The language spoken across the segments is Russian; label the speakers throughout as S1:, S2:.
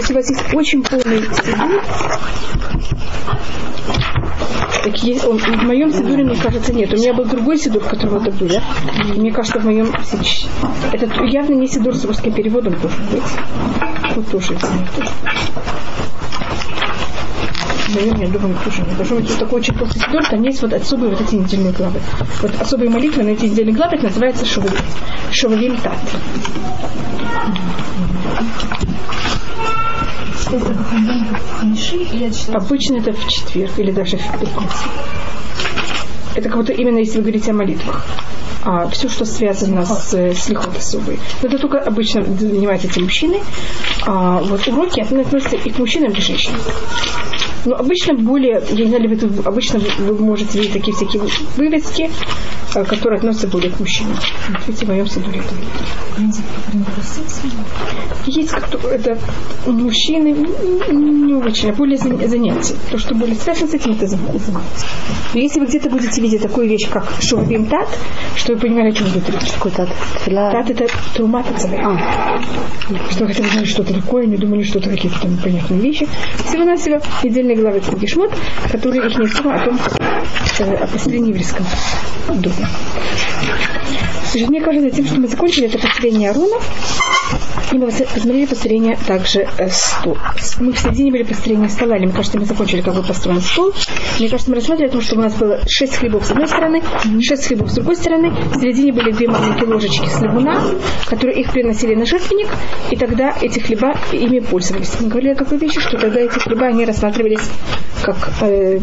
S1: Если у вас есть очень полный сидур, так есть, он, в моем сидуре, мне кажется, нет. У меня был другой сидур, в котором это было. Мне кажется, в моем... Это явно не сидур с русским переводом должен быть. Вот тоже. Наверное, я думаю, тоже не должно быть такой очень толстый сидур, там есть вот особые вот эти недельные главы. Вот особые молитвы на эти недельные главы, Обычно это в четверг или даже в пятницу. Это как будто именно если вы говорите о молитвах. А все, что связано с, с лихот особой. Но это только обычно занимаются эти мужчины. А вот уроки относятся и к мужчинам, и к женщинам. Но обычно более, я не знаю, ли вы тут, обычно вы можете видеть такие всякие вывески, э, которые относятся более к мужчинам. Видите, в моем садуре это Есть это мужчины не очень, а более занятия. То, что более связано с этим, это занятия. Но если вы где-то будете видеть такую вещь, как шурбим тат, что вы понимали, о чем идет речь. Какой тат? Тат это трумат а. Что вы хотели знать что-то такое, не думали, что это какие-то там непонятные вещи. Всего-навсего недельные недельной главы книги Шмот, которые их несут о том, э, о поселении еврейском доме. Мне кажется, тем, что мы закончили это построение Арона, и мы посмотрели построение также э, стол. Мы в середине были построения стола, или мне кажется, мы закончили, как бы построен стол. Мне кажется, мы рассматривали то, что у нас было шесть хлебов с одной стороны, шесть хлебов с другой стороны. В середине были две маленькие ложечки слабуна, которые их приносили на жертвенник, и тогда эти хлеба ими пользовались. Мы говорили о какой вещи, что тогда эти хлеба, они рассматривались как э,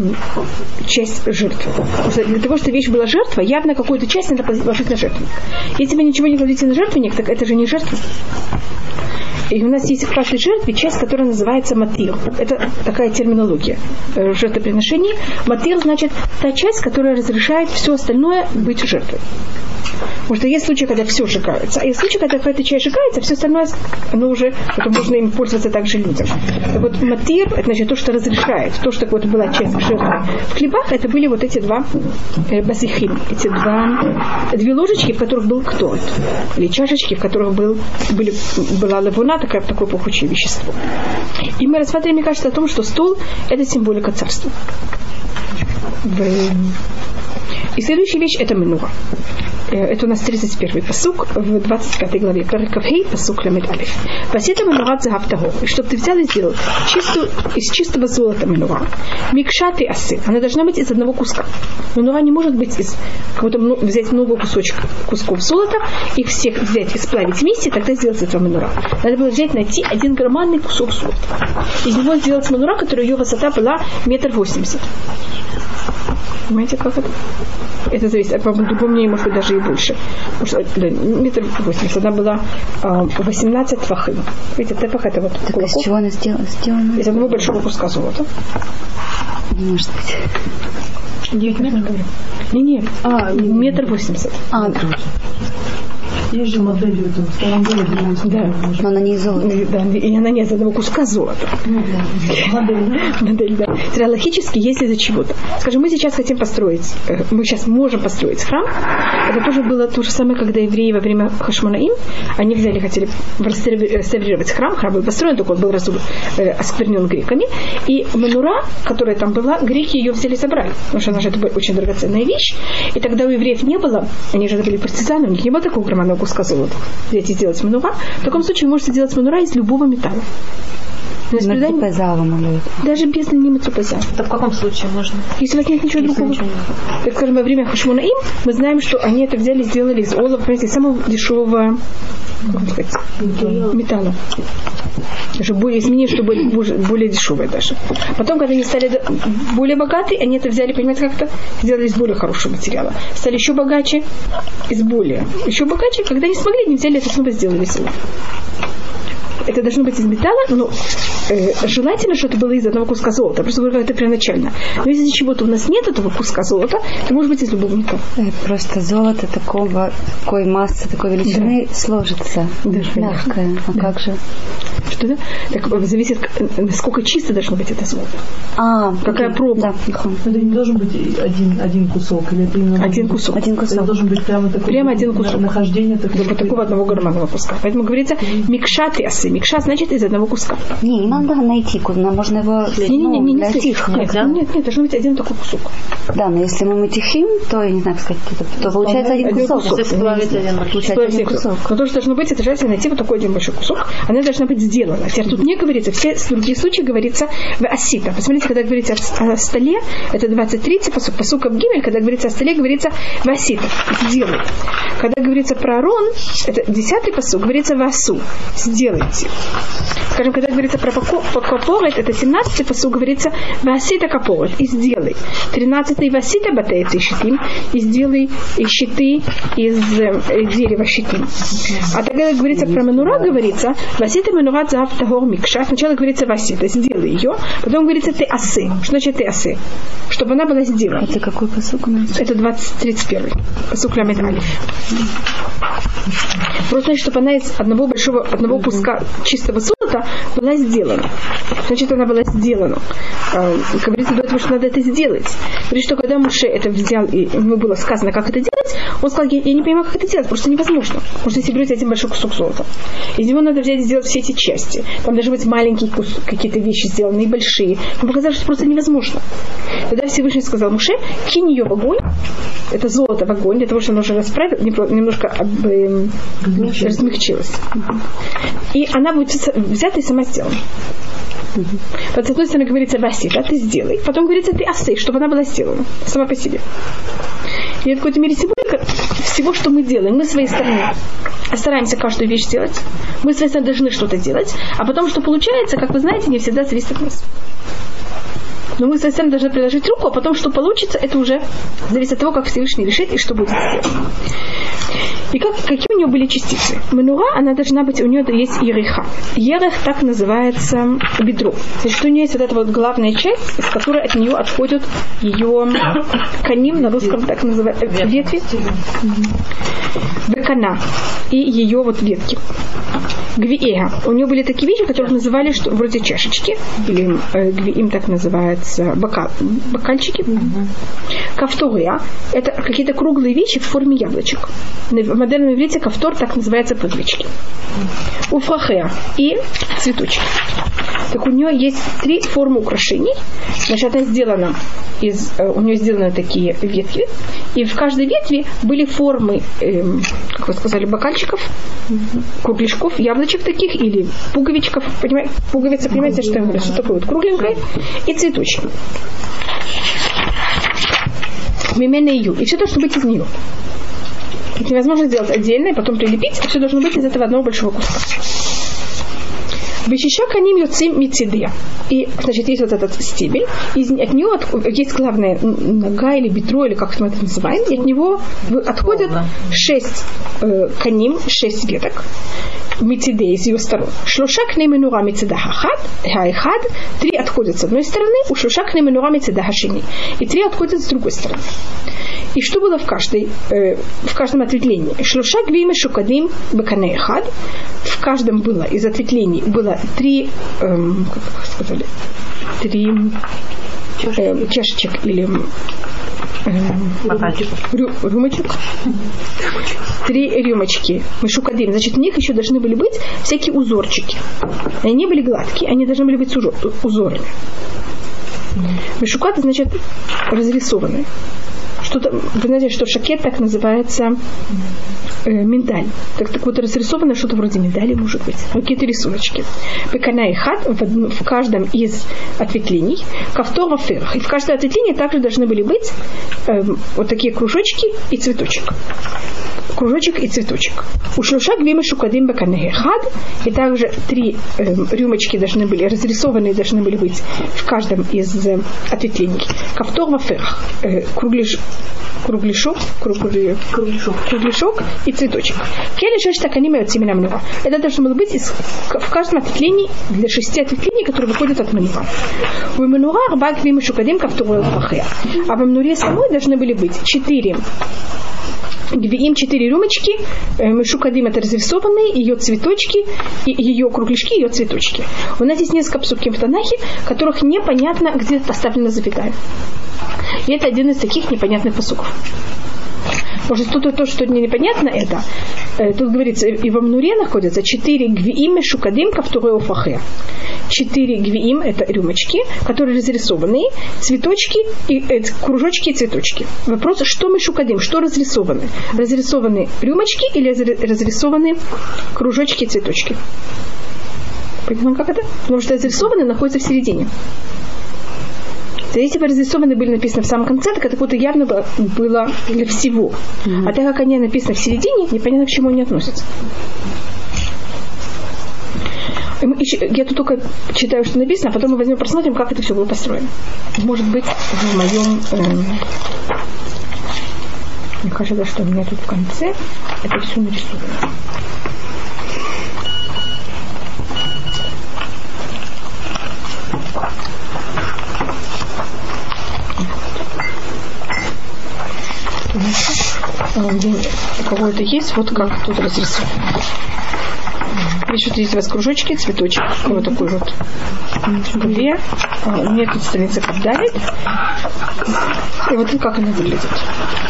S1: часть жертвы. Для того, чтобы вещь была жертва, явно какую-то часть надо положить на жертвенник. Если вы ничего не кладете на жертвенник, так это же не жертва. И у нас есть в каждой жертве часть, которая называется матир. Это такая терминология э, жертвоприношений. Матир значит та часть, которая разрешает все остальное быть жертвой. Потому что есть случаи, когда все сжигается. А есть случаи, когда какая-то часть сжигается, все остальное, оно уже, это можно им пользоваться также людям. Так вот, матир, это значит то, что разрешает. То, что вот была часть жертвы. В хлебах это были вот эти два э, базихим, эти два, две ложечки, в которых был кто Или чашечки, в которых был, были, была лавуна, такое, такое пахучее вещество. И мы рассматриваем, мне кажется, о том, что стол – это символика царства. И следующая вещь – это минура. Э, это у нас 31 посук в 25 главе. Паракавхей посук ламед алиф. Васита манурат захав того. И чтобы ты взял и сделал чистую, из чистого золота манура. Микшаты асы. Она должна быть из одного куска. Манура не может быть из какого-то взять много кусочков, кусков золота, их всех взять и сплавить вместе, тогда сделать этого манура. Надо было взять, найти один громадный кусок золота. Из него сделать манура, которая ее высота была метр восемьдесят. Понимаете, как это? Это зависит, от, по другому мнению, может быть, даже и больше. Потому что да, метр восемьдесят, она была э, 18 фахим. Видите, тефах это вот
S2: так из чего она сделана? сделана?
S1: Из одного большого куска золота.
S2: Не может быть.
S1: 9 метров. Не, нет. А, метр восемьдесят.
S2: А,
S3: есть же модель в старом городе.
S2: Да. Но она не из золота.
S1: Да, и она не из одного куска золота.
S3: Ну, да. Модель.
S1: Модель, да. Логически, если из-за чего-то. Скажем, мы сейчас хотим построить, э, мы сейчас можем построить храм. Это тоже было то же самое, когда евреи во время Хашманаим, они взяли, хотели реставрировать храм, храм был построен, только он был разу, э, осквернен греками. И манура, которая там была, греки ее взяли и собрали. Потому что она же это была очень драгоценная вещь. И тогда у евреев не было, они же были партизаны, у них не было такого громадного куска золота. Взять и сделать манура. В таком случае можете сделать манура из любого металла.
S2: То есть предание,
S1: даже без немецопазала.
S3: Это в каком случае можно?
S1: Если у вас нет ничего
S3: Если
S1: другого.
S3: ничего нет.
S1: Так скажем, во время Хашмона им мы знаем, что они это взяли и сделали из олова, понимаете, самого дешевого сказать, металла. Даже более изменили, что более, более дешевое даже. Потом, когда они стали более богатые, они это взяли, понимаете, как-то сделали из более хорошего материала. Стали еще богаче, из более. Еще богаче, когда не смогли, они взяли это снова сделали из олова это должно быть из металла, но желательно, чтобы это было из одного куска золота. Просто говорю, это первоначально. Но если чего-то у нас нет этого куска золота, то может быть из любовника.
S2: Э, Просто золото такого, такой массы, такой величины сложится.
S1: Да.
S2: Мягкое. А как же?
S1: Что да? Так э, зависит, э, насколько чисто должно быть это золото.
S2: А,
S1: Какая
S2: окей.
S1: проба?
S2: Да.
S3: Это не должен быть один, один кусок, или это именно
S1: Один кусок.
S2: Один
S3: Это
S2: кусок.
S3: должен быть прямо такой
S1: Прямо один кусок.
S3: нахождение такого.
S1: Вот такого одного гармонного куска. Поэтому говорится микша трясы. Микша значит из одного куска.
S2: Не, не надо найти, куда можно его
S1: Не-не-не,
S2: ну,
S1: не,
S2: для
S1: не,
S2: тихо.
S1: нет, нет, нет, должен быть один такой кусок.
S2: Да, но если мы мытихим, то, я не знаю, как сказать, то, то получается один
S1: Один
S2: кусок.
S1: кусок.
S2: Получается один кусок.
S1: Но то, что должно быть, это желательно найти вот такой один большой кусок. Она должна быть сделана. Теперь тут не говорится, все другие случаи говорится в асита. Посмотрите, когда говорится о, о столе, это 23 посук. Посук Абгимель, когда говорится о столе, говорится в асита. Сделай. Когда говорится про Арон, это 10 посук, говорится в асу. Сделайте. Скажем, когда говорится про поко- по- капорет, это 17 посук, говорится васита капорет, и сделай. 13 васита батейцы щитим, и сделай и щиты из э, дерева щитим. А тогда говорится про менура, говорится васита менура зав тагор микша. Сначала говорится васита, сделай ее, потом говорится ты асы. Что значит ты асы? Чтобы она была сделана.
S2: Это какой посок у нас?
S1: Это 20, 31. Посук Ламет Алиф. Просто значит, чтобы она из одного большого, одного куска чистого золота была сделана. Значит, она была сделана. А, Говорится до этого, что надо это сделать. Говорит, что когда Муше это взял, и ему было сказано, как это делать, он сказал, я, я не понимаю, как это делать, просто невозможно. Потому что если берете один большой кусок золота, из него надо взять и сделать все эти части. Там должны быть маленькие какие-то вещи сделаны и большие. Ему показалось, что это просто невозможно. Тогда Всевышний сказал Муше, кинь ее в огонь, это золото в огонь, для того, чтобы оно уже расправилось, немножко об- эм, размягчилось. И она будет взята и сама сделана. Вот с одной стороны говорится Васи, да, ты сделай. Потом говорится ты асы, чтобы она была сделана сама по себе. И это в какой-то мере символика всего, что мы делаем. Мы своей стороны стараемся каждую вещь сделать. Мы своей стороны должны что-то делать. А потом, что получается, как вы знаете, не всегда зависит от нас. Но мы своей стороны должны приложить руку, а потом, что получится, это уже зависит от того, как Всевышний решит и что будет сделано. И как, какие у нее были частицы? Манура, она должна быть, у нее есть ереха. Ерех так называется бедро. Значит, у нее есть вот эта вот главная часть, из которой от нее отходят ее каним, на русском так называют, ветви. Векана. И ее вот ветки. Гвиэга. У нее были такие вещи, которых называли, что вроде чашечки, или э, гвиим так называется, бокал, бокальчики. Кафтория – это какие-то круглые вещи в форме яблочек. В модерном иврите кафтор так называется пуговички. Уфрахеа и цветочки. Так у нее есть три формы украшений. Значит, она сделана из, э, у нее сделаны такие ветви, и в каждой ветви были формы, эм, как вы сказали, бокальчиков, кругляшков, яблочек таких или пуговичков, понимаете, пуговица, понимаете, что я говорю, что такое вот кругленькое, и цветочки. Мимена ю. И все должно быть из нее. Это невозможно сделать отдельно и потом прилепить, а все должно быть из этого одного большого куска. Вещища каним юцим мицидия. И, значит, есть вот этот стебель, из, от него от- есть главная нога или бедро, или как мы это называем, и от него отходят шесть э, каним, шесть веток, мицидей с ее сторон. Шлушак не менура мицида хахад, хаихад, три отходят с одной стороны, у шлушак не менура мицида хашини, и три отходят с другой стороны. И что было в, каждой, э, в каждом ответвлении? Шлуша гвима шукадим баканехад. В каждом было из ответвлений было три, эм, как сказали, три э, чашечек или эм, рю- рюмочек. Три рюмочки. Мышукадим. Значит, в них еще должны были быть всякие узорчики. Они не были гладкие, они должны были быть с узор- узорами. Мышукат значит разрисованные. Что-то, вы знаете, что шакет так называется э, миндаль. Так, так вот разрисовано что-то вроде миндали, может быть. Ну, Какие-то рисуночки. Пекана и хат в, в каждом из ответвлений. Кавтора ферх. И в каждом ответвлении также должны были быть эм, вот такие кружочки и цветочек. Кружочек и цветочек. У шлюша гвимы шукадим хад, и также три э, рюмочки должны были, разрисованные должны были быть в каждом из э, ответвлений. Кавтор ваферх, э, круглиш, кругляшок, кругли, кругляшок. кругляшок и цветочек. Келли шесть таканима от семена мнура. Это должно было быть из, в каждом ответвлении для шести ответвлений, которые выходят от мнура. У мнура арба гвимы шукадим кавтор А в мнуре самой должны были быть четыре им четыре рюмочки, э, Мешукадим это разрисованные, ее цветочки, ее кругляшки, ее цветочки. У нас есть несколько псуким в Танахе, которых непонятно, где поставлена запятая. И это один из таких непонятных посуков. Может, тут то, что мне непонятно, это, э, тут говорится, и в Амнуре находятся четыре гвиим шукадим кавтуры уфахе. Четыре гвиим – это рюмочки, которые разрисованы, цветочки, и, э, кружочки и цветочки. Вопрос, что мы шукадим, что разрисованы? Разрисованы рюмочки или разрисованы кружочки и цветочки? Понимаем, как это? Потому что разрисованы находятся в середине. Если бы разрисованы были написаны в самом конце, так это будто явно было для всего. Mm-hmm. А так как они написаны в середине, непонятно, к чему они относятся. Я тут только читаю, что написано, а потом мы возьмем посмотрим, как это все было построено. Может быть, в моем... Эм, мне кажется, что у меня тут в конце это все нарисовано. у кого это есть, вот как тут разрисовано. Пишут, есть у вас кружочки, цветочек. Вот такой вот. Две. А, у меня тут страница как. И вот как она выглядит.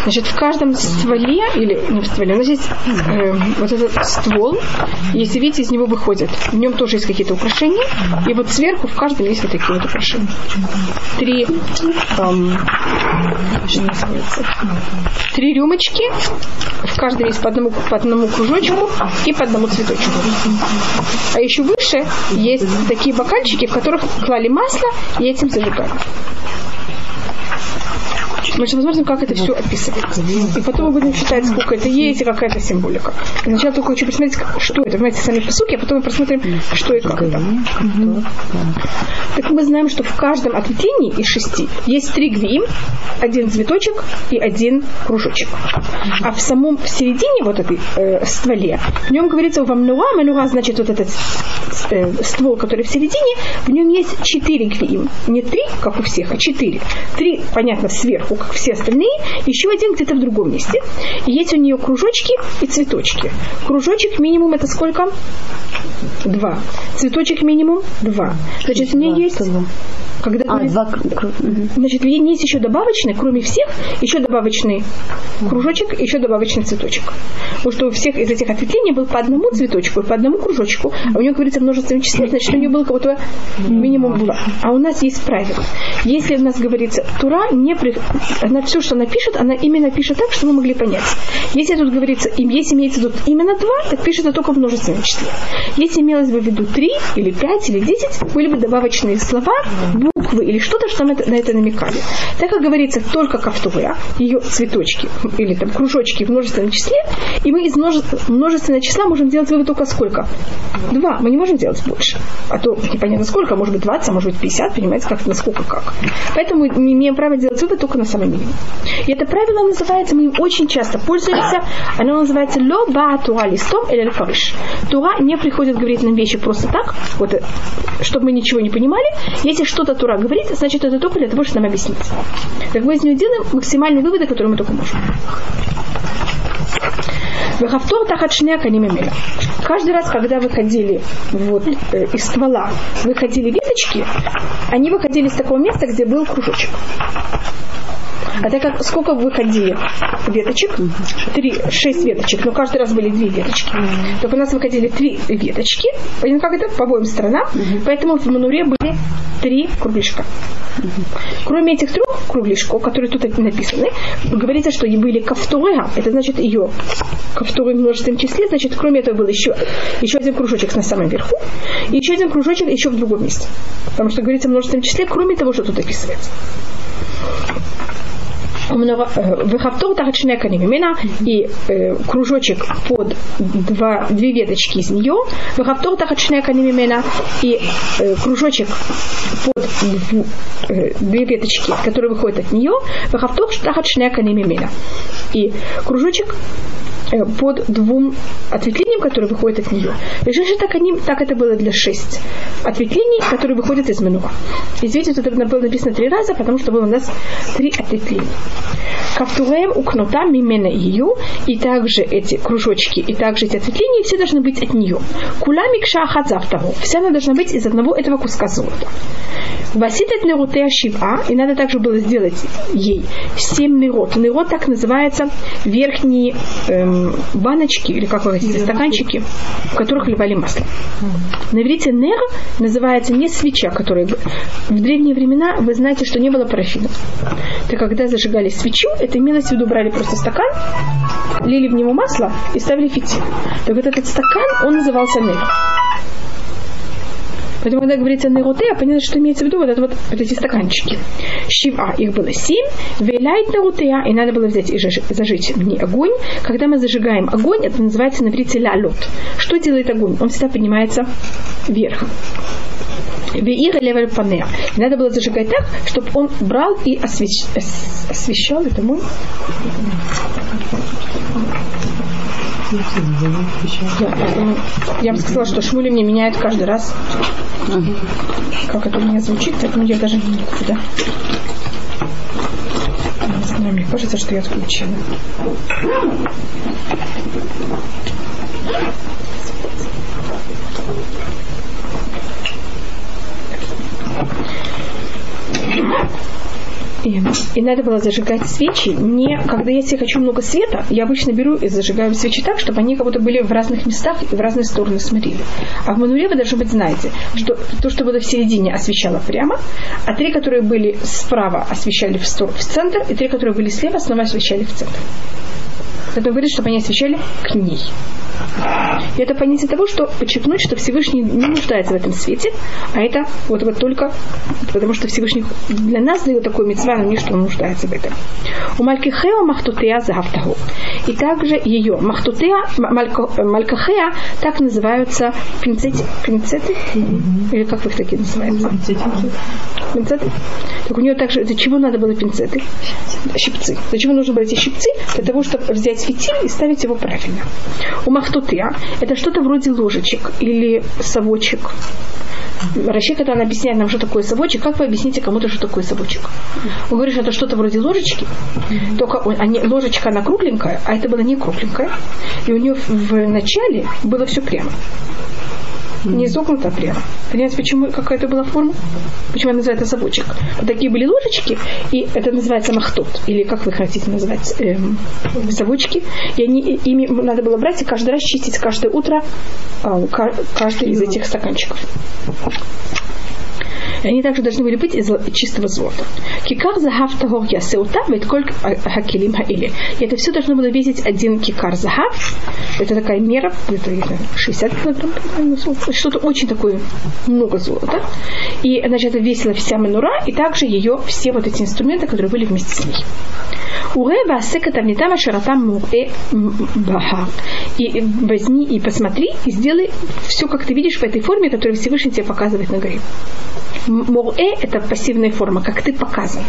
S1: Значит, в каждом стволе, или не в стволе, нас есть э, вот этот ствол. Если видите, из него выходят. В нем тоже есть какие-то украшения. И вот сверху в каждом есть вот такие вот украшения. Три, эм, что называется, три рюмочки. В каждой есть по одному, по одному кружочку и по одному цветочку. А еще выше есть такие бокальчики, в которых клали масло и этим зажигали. Мы сейчас посмотрим, как это все описывается. И потом мы будем считать, сколько это есть и какая-то символика. Сначала только хочу посмотреть, что это. Понимаете, сами посуки, а потом мы посмотрим, что и как это. Так мы знаем, что в каждом ответвлении из шести есть три гвим, один цветочек и один кружочек. А в самом в середине вот этой э, стволе, в нем говорится вам нуа, мануа значит вот этот э, ствол, который в середине, в нем есть четыре гвим. Не три, как у всех, а четыре. Три, понятно, сверху, как все остальные, еще один где-то в другом месте. И есть у нее кружочки и цветочки. Кружочек минимум это сколько? Два. Цветочек минимум два. Значит, у нее есть когда а, мы, два, значит, есть еще добавочный, кроме всех, еще добавочный кружочек, еще добавочный цветочек. Потому что у всех из этих ответвлений был по одному цветочку, по одному кружочку, а у нее говорится множественное число, значит, у нее было кого-то минимум два. А у нас есть правило. Если у нас говорится Тура, не при... она все, что она пишет, она именно пишет так, что мы могли понять. Если тут говорится, им если имеется тут именно два, так пишет это только в множественном числе. Если имелось бы в виду три, или пять, или десять, были бы добавочные слова, буквы или что-то, что на это, на это намекали. Так как говорится только кафтуя, ее цветочки или там кружочки в множественном числе, и мы из множественного числа можем делать вывод только сколько? Два. Мы не можем делать больше. А то непонятно сколько, может быть 20, а может быть 50, понимаете, как насколько как. Поэтому мы имеем право делать вывод только на самом минимум. И это правило называется, мы им очень часто пользуемся, оно называется ло ба туа листом или фариш. Туа не приходит говорить нам вещи просто так, вот, э, чтобы мы ничего не понимали. Если что-то Тура говорит, значит это только для того, чтобы нам объяснить. Так мы из него делаем максимальные выводы, которые мы только можем. Вехавтор тахат шня канимемеля. Каждый раз, когда выходили вот, э, из ствола, выходили веточки, они выходили с такого места, где был кружочек. А так как сколько выходили веточек? Три, шесть веточек, но каждый раз были две веточки. Так у нас выходили три веточки, как это, по обоим сторонам, поэтому в мануре были три кругляшка. Кроме этих трех кругляшков, которые тут написаны, говорится, что были кафтурега, это значит ее кафтуры в множественном числе, значит, кроме этого был еще, еще один кружочек на самом верху, и еще один кружочек еще в другом месте. Потому что говорится в множественном числе, кроме того, что тут описывается. Канимимена и э, кружочек под два, две веточки из нее. Выхавтор тахачне канимимена и э, кружочек под дву, э, две веточки, которые выходят от нее. Выхавтор тахачне канимимена и кружочек Э, под двум ответвлениям, которые выходят от нее. Же так, они, так это было для шесть ответвлений, которые выходят из Менуа. И здесь это было написано три раза, потому что было у нас три ответвления. Кафтуреем у кнута мимена ее, и также эти кружочки, и также эти ответвления, все должны быть от нее. Кула микша того. Вся она должна быть из одного этого куска золота. Васитет нерутея шива, и надо также было сделать ей семь нерот. Нерот так называется верхние эм, баночки, или как вы хотите, стаканчики, в которых ливали масло. На иврите нер называется не свеча, которая в древние времена, вы знаете, что не было парафина. То когда зажигали свечу, это имелось в виду, брали просто стакан, лили в него масло и ставили фитиль. Так вот этот стакан, он назывался нер. Поэтому, когда говорится нейротея, понятно, что имеется в виду вот, это вот, вот эти стаканчики. Щива, их было семь, велайт нейротея, и надо было взять и зажечь не огонь. Когда мы зажигаем огонь, это называется на иврите лялот. Что делает огонь? Он всегда поднимается вверх. Веира. Надо было зажигать так, чтобы он брал и освещ... освещал это мой я, я бы сказала, что Шмули мне меняет каждый раз. Как это у меня звучит, поэтому я даже не никуда. Мне кажется, что я отключила. И, и надо было зажигать свечи не, когда я хочу много света, я обычно беру и зажигаю свечи так, чтобы они как будто были в разных местах и в разные стороны смотрели. А в Мануре вы, должны быть, знаете, что то, что было в середине, освещало прямо, а три, которые были справа, освещали в, стор- в центр, и три, которые были слева, снова освещали в центр. Это говорит, чтобы они освещали к ней. И это понятие того, что подчеркнуть, что Всевышний не нуждается в этом свете, а это вот, вот только потому, что Всевышний для нас дает такой митцва, но не что он нуждается в этом. У Малькихео Махтутея Завтаху. И также ее Махтутея, Малькахея, так называются пинцеты, пинцеты? Или как вы их такие называете? Пинцеты. Так у нее также, для чего надо было пинцеты? Щипцы. Зачем нужны были эти щипцы? Для того, чтобы взять фитиль и ставить его правильно. У махтутя это что-то вроде ложечек или совочек. Раши, когда он объясняет нам, что такое совочек, как вы объясните кому-то, что такое совочек? Он говорит, что это что-то вроде ложечки, только он, они, ложечка она кругленькая, а это была не кругленькая. И у нее в начале было все прямо не изогнуто прямо. Понимаете, почему какая это была форма? Почему она называется совочек? Вот такие были ложечки, и это называется махтот, или как вы хотите назвать, эм, совочки. И они, ими надо было брать и каждый раз чистить каждое утро э, каждый из этих стаканчиков. Они также должны были быть из чистого золота. Кикар захав тагор ясеута ведь коль хакилим хаили. И это все должно было весить один кикар захав. Это такая мера, это 60 килограмм, что-то очень такое, много золота. И, значит, это весила вся манура, и также ее все вот эти инструменты, которые были вместе с ней. Бахар. И возьми и посмотри, и сделай все, как ты видишь в этой форме, которую Всевышний тебе показывает на горе. Море – это пассивная форма, как ты показан.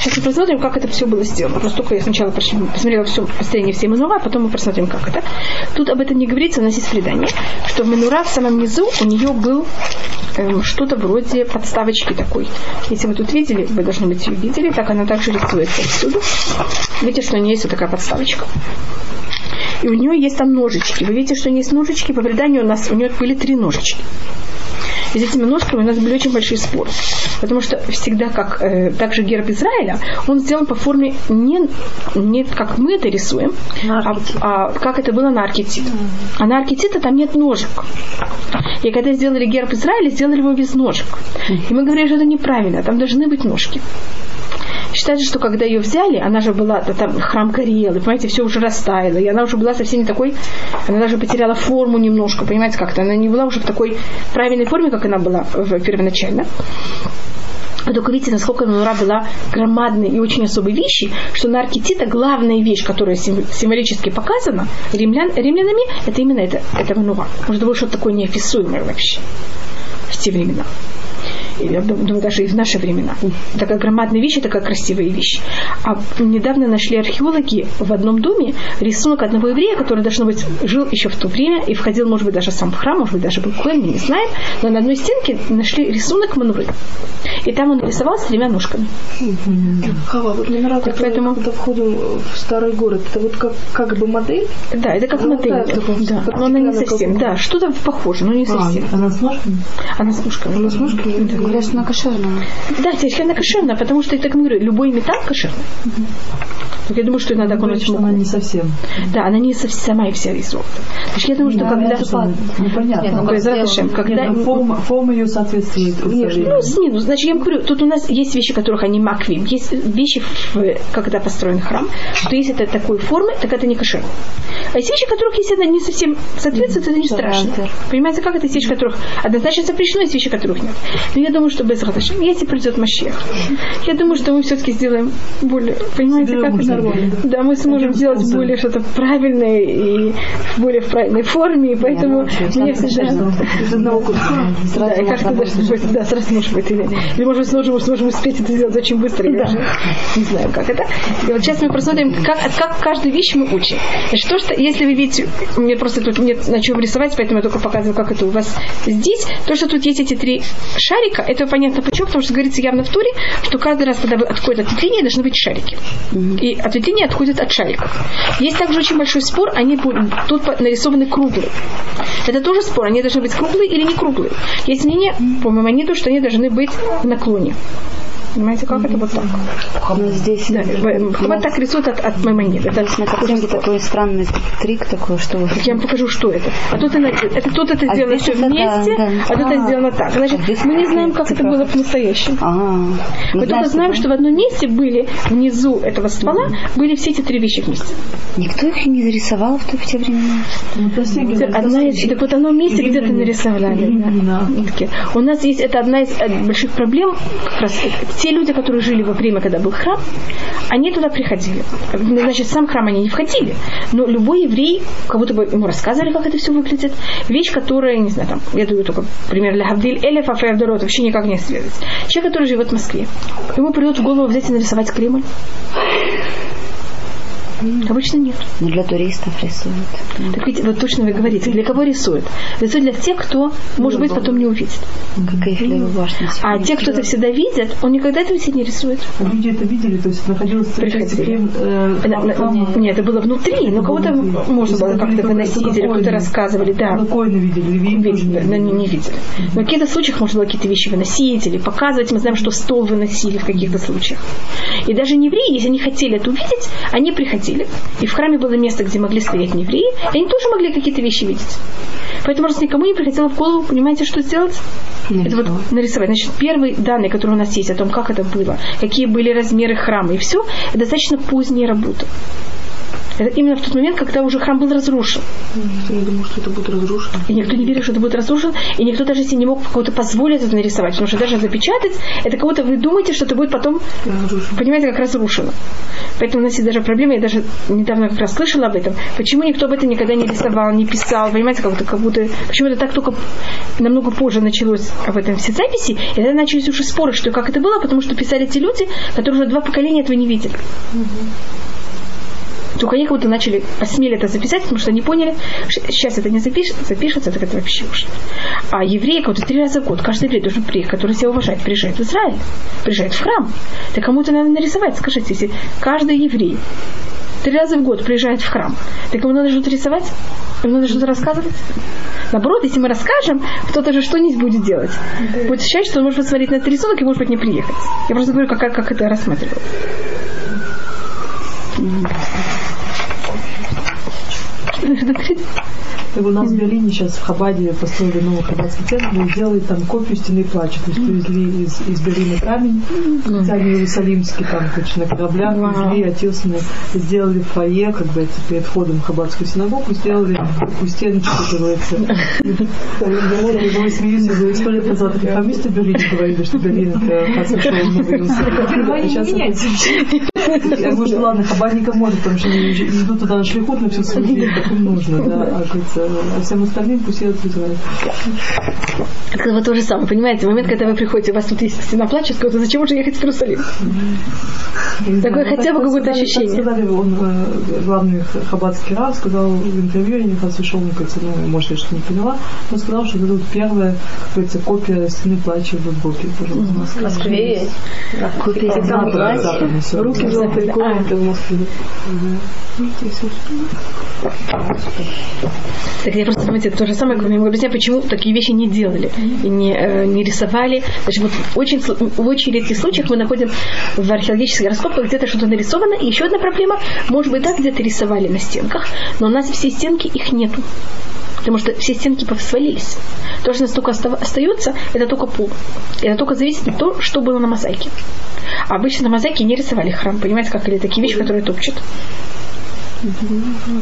S1: Сейчас мы посмотрим, как это все было сделано. Просто только я сначала посмотрела все построение всей Манура, а потом мы посмотрим, как это. Тут об этом не говорится, у нас есть предание, что в Манура в самом низу у нее был эм, что-то вроде подставочки такой. Если вы тут видели, вы должны быть ее видели, так она также рисуется отсюда. Видите, что у нее есть вот такая подставочка. И у нее есть там ножички. Вы видите, что у нее есть ножички. По преданию у нас у нее были три ножички. И с этими ножками у нас были очень большие споры. Потому что всегда, как э, также герб Израиля, он сделан по форме не, не как мы это рисуем, а, а как это было на аркетит. А на аркетита там нет ножек. И когда сделали герб Израиля, сделали его без ножек. И мы говорили, что это неправильно, там должны быть ножки. Считается, что когда ее взяли, она же была, там храм горел, и, понимаете, все уже растаяло, и она уже была совсем не такой, она даже потеряла форму немножко, понимаете, как-то, она не была уже в такой правильной форме, как она была первоначально. Вы только видите, насколько Нура была громадной и очень особой вещи, что на арке Тита главная вещь, которая сим- символически показана римлян, римлянами, это именно это, это Нура. Может, было что-то такое неописуемое вообще в те времена. Я дум- думаю, даже и в наши времена. Такая громадная вещь такая красивая вещь. А недавно нашли археологи в одном доме рисунок одного еврея, который, должно быть, жил еще в то время и входил, может быть, даже сам в храм, может быть, даже был Коэн, мы не знаем. Но на одной стенке нашли рисунок Мануры. И там он нарисовал с тремя ножками.
S3: Хава, вот нравится,
S1: Так поэтому-
S3: когда входим в старый город, это вот как, как бы модель.
S1: Да, это как
S3: Ну,
S1: модель.
S3: да,
S1: Да,
S3: как
S1: но она не совсем. Да, что-то похоже, но не совсем.
S3: она с ножками?
S1: Она с ножками. Она с ножками? Да.
S2: Говорят, что она кошерная.
S1: Да, совершенно кошерно, потому что, я так говорю, любой металл кошерный. Так я думаю, что иногда в
S3: что она не совсем.
S1: Да, она не совсем сама и вся из золота. Значит, я думаю, что когда...
S3: Непонятно.
S2: Нет, ну,
S1: Ашем,
S3: Нет,
S1: когда...
S3: ну, форма, форма ее соответствует
S1: Ну,
S3: представлению.
S1: с ним, значит, я говорю, тут у нас есть вещи, которых они маквим, есть вещи, когда построен храм, что если это такой формы, так это не кошер. А есть вещи, которых, если это не совсем соответствует, это не страшно. Понимаете, как это есть вещи, которых однозначно запрещено, есть вещи, которых нет. Но я думаю, что без если придет Машех, я думаю, что мы все-таки сделаем более, понимаете, как это?
S3: Нормально,
S1: Да, мы сможем сделать более что-то правильное и более в правильной форме, и поэтому мне всегда...
S3: Из одного.
S1: Да, и как-то даже, может, да, сразу может быть. Или, или может быть, сможем, сможем успеть это сделать очень быстро. Я даже не знаю, как это. И вот сейчас мы посмотрим, как, как каждую вещь мы учим. Значит, то, что, если вы видите, мне просто тут нет на чем рисовать, поэтому я только показываю, как это у вас здесь. То, что тут есть эти три шарика, это понятно почему, потому что говорится явно в туре, что каждый раз, когда вы отходите от ветвления, должны быть шарики. И ответвление отходит от шариков. Есть также очень большой спор, они тут нарисованы круглые. Это тоже спор, они должны быть круглые или не круглые. Есть мнение, по Маймониту, что они должны быть в наклоне. Понимаете, как это вот так?
S2: Но здесь
S1: Да, вот так рисуют от, от Маймонида. Это
S2: на картинке такой странный трик такой, что вы...
S1: я вам покажу, что это. А тут, она- это, тут это
S2: А
S1: сделано все
S2: это,
S1: вместе,
S2: да, да.
S1: а тут это
S2: А.
S1: сделано так. Значит,
S2: А
S1: мы не знаем, как это было по-настоящему.
S2: А,
S1: Мы
S2: ну,
S1: только знаем, что в одном месте были, внизу этого ствола, были все эти три вещи вместе.
S2: Никто их не зарисовал в, то- в те времена.
S3: Ну.
S1: Одна из, так вот оно вместе где-то нарисовали. У нас есть, это одна из э, больших проблем, как раз те люди, которые жили во время, когда был храм, они туда приходили. Значит, сам храм они не входили, но любой еврей, будто бы ему рассказывали, как это все выглядит. Вещь, которая, не знаю, там, я даю только пример для Гавдиль, Элеф, Афеавдорот, вообще никак не связывать. Человек, который живет в Москве, ему придет в голову взять и нарисовать Кремль. Обычно нет.
S2: Но для туристов рисуют.
S1: Так ведь вот точно вы говорите, для кого рисуют? Рисуют для тех, кто, может быть, потом не увидит.
S2: Как Эйфелева башня.
S1: А те, кто это всегда видит, он никогда этого себе не рисует.
S3: Люди это видели, то есть находилось в э.
S1: Нет, это было внутри, но кого-то можно было как-то
S3: это
S1: выносить, или кто-то рассказывали, да.
S3: Коины видели,
S1: Видели, но не, не видели. Но в каких-то случаях можно было какие-то вещи выносить или показывать. Мы знаем, что стол выносили в каких-то случаях. И даже не евреи, если они хотели это увидеть, они приходили. И в храме было место, где могли стоять евреи, и они тоже могли какие-то вещи видеть. Поэтому раз никому не приходило в голову, понимаете, что сделать? Это вот нарисовать. Значит, первые данные, которые у нас есть о том, как это было, какие были размеры храма и все, это достаточно поздняя работа. Это именно в тот момент, когда уже храм был разрушен.
S3: Я не думаю, что это будет разрушено.
S1: И никто не верил, что это будет разрушен, и никто даже себе не мог кого-то позволить это нарисовать, потому что даже запечатать, это кого-то вы думаете, что это будет потом,
S3: Разрушено.
S1: понимаете, как разрушено. Поэтому у нас есть даже проблема, я даже недавно как раз слышала об этом, почему никто об этом никогда не рисовал, не писал, понимаете, как будто, как будто почему это так только намного позже началось об этом все записи, и тогда начались уже споры, что как это было, потому что писали те люди, которые уже два поколения этого не видели. Только они как будто начали, посмели это записать, потому что они поняли, что сейчас это не запиш, запишется, так это вообще уж. А евреи как будто три раза в год, каждый еврей должен приехать, который себя уважает, приезжает в Израиль, приезжает в храм. Так кому-то надо нарисовать, скажите, если каждый еврей три раза в год приезжает в храм, так ему надо что-то рисовать? Ему надо что-то рассказывать? Наоборот, если мы расскажем, кто-то же что-нибудь будет делать. Будет ощущать, что он может посмотреть на этот рисунок и может быть не приехать. Я просто говорю, как, как это рассматриваю.
S3: Бы у нас в Берлине сейчас в Хабаде построили новый хабадский центр и сделали там копию стены плача. То есть привезли из, из Берлина камень, специально иерусалимский, там, короче, на кораблях, везли, отесаны, сделали фойе, как бы перед входом в Хабадскую синагогу, сделали такую стеночку, говорится. Его смеются за сто лет назад реформисты в Берлине говорили, что Берлин это в новый Иерусалим. Сейчас я говорю, что ладно, хабарников может, потому что они идут туда на шлихут на всю свою жизнь, как им нужно, да, а, говорится, а всем остальным пусть едут в Израиль.
S1: Это вот то же самое, понимаете, в момент, когда вы приходите, у вас тут есть стена плача, то зачем уже ехать в Иерусалим? Такое хотя бы какое-то ощущение.
S3: Сказали, он, э, главный хаббатский рав, сказал в интервью, я не раз кажется, ну, может, я что-то не поняла, но сказал, что это вот первая, говорится, копия стены плача в Боке, пожалуйста.
S4: В Москве есть.
S2: Копия стены плача.
S4: Руки западку, а это в Москве.
S1: Так я просто, понимаете, это то же самое, как я могу объяснять, почему такие вещи не делали и не, э, не рисовали. Значит, вот очень, в очень редких случаях мы находим в археологических раскопках где-то что-то нарисовано. И еще одна проблема, может быть, так где-то рисовали на стенках, но у нас все стенки, их нету. Потому что все стенки свалились. То, что у нас только остав- остается, это только пол. Это только зависит от того, что было на мозаике. А обычно на мозаике не рисовали храм. Понимаете, как или такие вещи, которые топчут.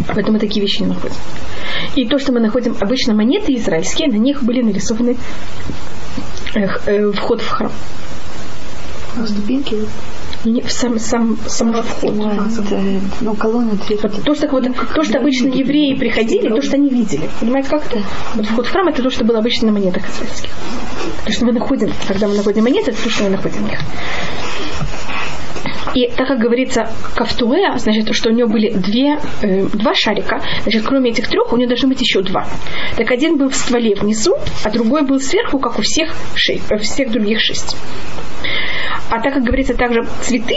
S1: Поэтому мы такие вещи не находим. И то, что мы находим обычно монеты израильские, на них были нарисованы э, э, вход в храм.
S4: Ступеньки.
S1: Не, в сам, сам, сам вход.
S2: Это, Ну, колонны две.
S1: То, что, вот, то, что обычно евреи приходили, то, что они видели. Понимаете, как это? Вот вход в храм это то, что было обычно на монетах израильских. То, что мы находим, когда мы находим монеты, это то, что мы находим в них. И так как говорится кафтуэ, значит, что у него были две, э, два шарика, значит, кроме этих трех у него должны быть еще два. Так один был в стволе внизу, а другой был сверху, как у всех, шесть, э, всех других шесть. А так как говорится также цветы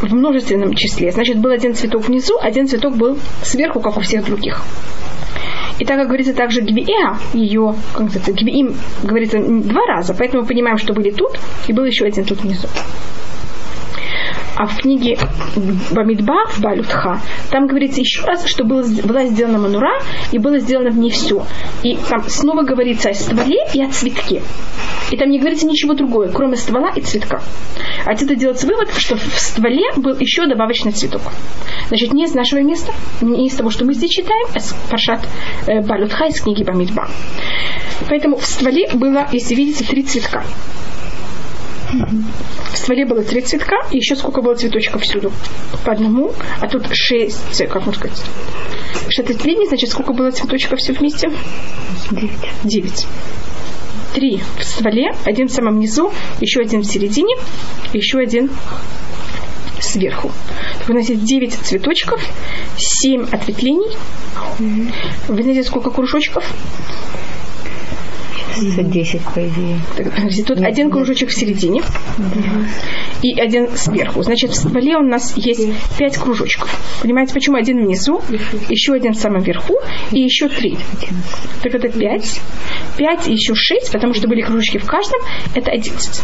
S1: в множественном числе, значит, был один цветок внизу, один цветок был сверху, как у всех других. И так как говорится также Гвиэа, ее, как это, Гвиим, говорится два раза, поэтому мы понимаем, что были тут, и был еще один тут внизу. А в книге Бамидба, в Балютха, там говорится еще раз, что было, была сделана манура, и было сделано в ней все. И там снова говорится о стволе и о цветке. И там не говорится ничего другое, кроме ствола и цветка. Отсюда делается вывод, что в стволе был еще добавочный цветок. Значит, не из нашего места, не из того, что мы здесь читаем, а с Паршат э, Балютха из книги Бамидба. Поэтому в стволе было, если видите, три цветка. В стволе было три цветка, и еще сколько было цветочков всюду? По одному, а тут шесть, как можно сказать, шестилетний, значит, сколько было цветочков все вместе?
S2: Девять.
S1: Девять. Три в стволе, один в самом низу, еще один в середине, еще один сверху. Нас есть 9 цветочков, 7 ответвлений. Вы знаете, сколько кружочков?
S2: Десять, по идее.
S1: Так, подожди, Тут один кружочек в середине и один сверху. Значит, в стволе у нас есть пять кружочков. Понимаете, почему один внизу, еще один в самом верху и еще три. Так это пять. Пять и еще шесть, потому что были кружочки в каждом, это одиннадцать.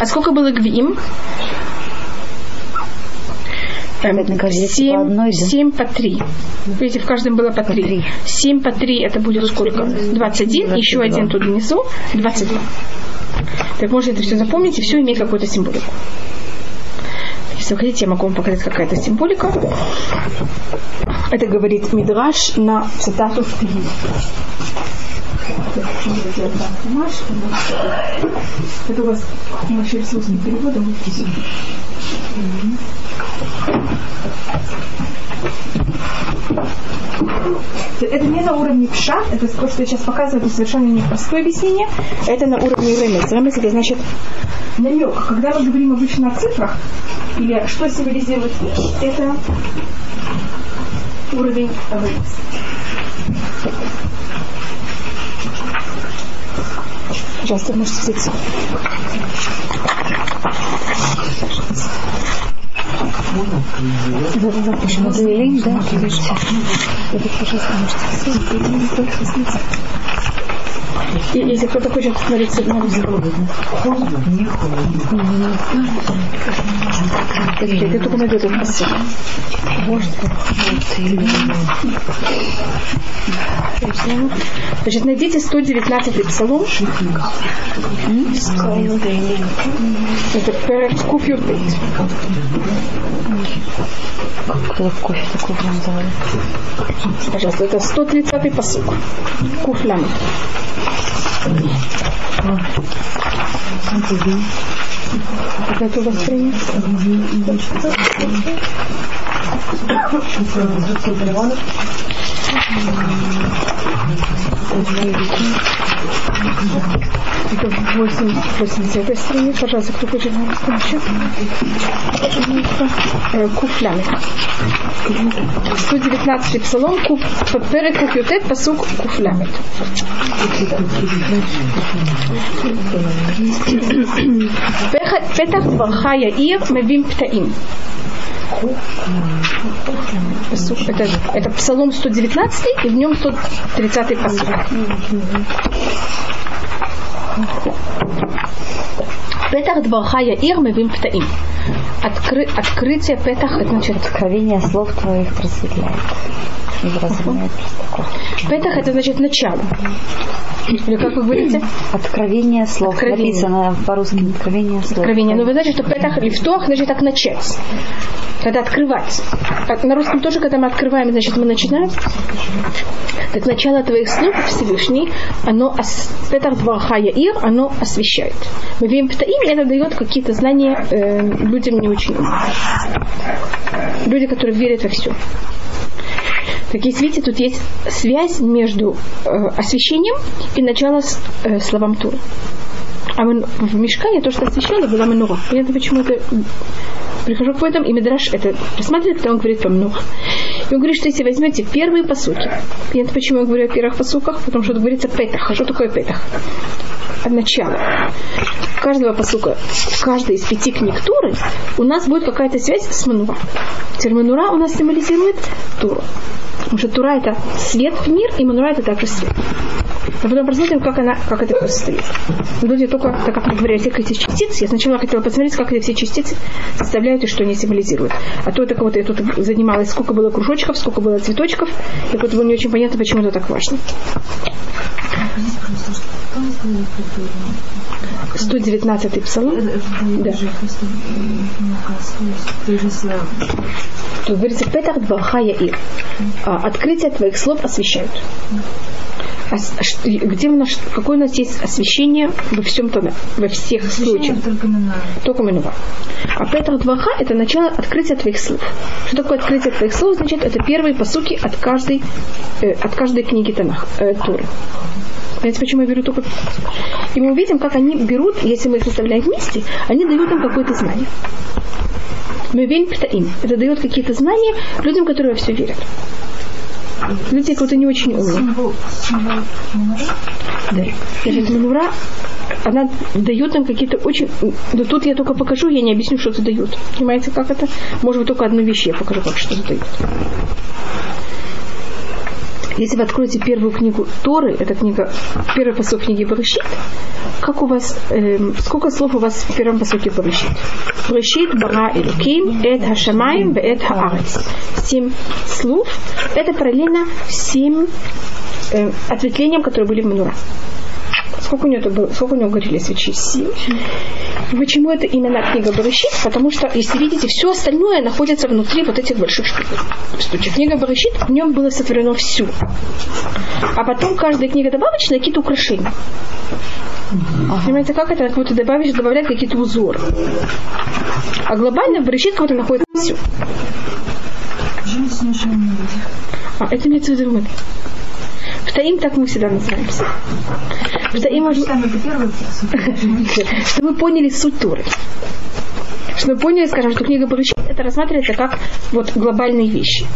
S1: А сколько было гвим?
S2: На каждой по одной, да?
S1: семь по три. Видите, в каждом было по три. Семь по три это будет сколько? 21, еще один тут внизу, 22. Так можно это все запомнить, и все имеет какую-то символику. Если вы хотите, я могу вам показать какая-то символика. Это говорит Мидраш на цитату в книге. Это у вас вообще с русским переводом. Это не на уровне пша, это то, что я сейчас показываю, это совершенно непростое объяснение. Это на уровне ремес. Ремес это значит намек. Когда мы говорим обычно о цифрах, или что символизирует вещь, это уровень ремес. Пожалуйста, можете взять. Да-да-да,
S2: Моделин, да?
S1: Это, пожалуйста, можете взять. И, если кто-то хочет посмотреть на русском. Я только найду этот посыл. Значит, найдите 119 псалом. Это перед Куфьютбейт.
S2: Кто в кофе такой прям?
S1: Пожалуйста, это 130 посыл. Куфлям. Какая это у вас страница? Это 8, 80 страница. Пожалуйста, кто хочет на русском еще? Э, Куфлями. 119 псалом, куф, перед куфютет, посук куфлями. פתח דברך יאיר מביא פתאים. Это, это Псалом 119 и в нем 130 посыл. Петах дворха Яир мевим птаим. Откры, открытие Петах, это значит
S2: Откровение слов твоих просветляет. Простаков.
S1: Петах это значит начало. Или как вы говорите?
S2: Откровение слов.
S1: Откровение.
S2: Написано по-русски откровение слов.
S1: Откровение. Но вы знаете, что Петах или втох, значит так начать. Когда открывать. А на русском тоже, когда мы открываем, значит мы начинаем. Так начало твоих слов Всевышний, оно ос- Петах Дварха Яир, оно освещает. Мы видим Птаим, и это дает какие-то знания э, людям не очень умным. Люди, которые верят во все. Так есть, видите, тут есть связь между э, освещением и началом с, э, словам Тура. А мы- в Мешкане то, что освещало, была Манура. И это почему это прихожу к этому, и Мидраш это рассматривает, когда он говорит по Манура. И он говорит, что если возьмете первые посуки, это почему я говорю о первых посуках, потому что говорится Петах. А что такое Петах? От начала каждого посука, каждой из пяти книг Туры, у нас будет какая-то связь с Манура. Теперь Манура у нас символизирует Туру. Потому что Тура это свет в мир, и Манура это также свет. А потом посмотрим, как, она, как это состоит. Люди только, так как мы говорили о всех этих частиц, я сначала хотела посмотреть, как эти все частицы составляют и что они символизируют. А то это вот я тут занималась, сколько было кружочков, сколько было цветочков, и вот было не очень понятно, почему это так важно. 119 псалом. Да. Тут говорится, Петах Дварха Яир. А, Открытие твоих слов освещают. А а где у нас, какое у нас есть освещение во всем томе, во всех случаях? Только Минува. А Петах Дваха – это начало открытия твоих слов. Что такое открытие твоих слов? Значит, это первые посуки от каждой, э, от каждой книги Танах, э, Туры. Понимаете, почему я беру только... И мы увидим, как они берут, если мы их составляем вместе, они дают нам какое-то знание. Мы верим им. Это дает какие-то знания людям, которые во все верят. Люди, кто-то не очень умные. Да. Значит, Манура, она дает нам какие-то очень... Но тут я только покажу, я не объясню, что это дает. Понимаете, как это? Может быть, только одну вещь я покажу, как что это дает. Если вы откроете первую книгу Торы, это книга, первый посыл книги Барышит, как у вас, эм, сколько слов у вас в первом посылке Барышит? Барышит, Бара, Элуким, Эд Хашамаем, Эд Хаарец. Семь слов. Это параллельно всем э, ответвлениям, которые были в Манура. Сколько у него, было, сколько у него горели свечи? Семь. Почему это именно книга Барышит? Потому что, если видите, все остальное находится внутри вот этих больших штук. Книга Барышит, в нем было сотворено все. А потом каждая книга добавочная какие-то украшения. Понимаете, как это? Как будто добавишь, добавляет какие-то узоры. А глобально в Барышит будто находится все. А, это имеется в виду мы. В Таим так мы всегда называемся. Чтобы вы поняли суть Торы. Чтобы вы поняли, скажем, что книга Барышит это рассматривается как вот глобальные вещи.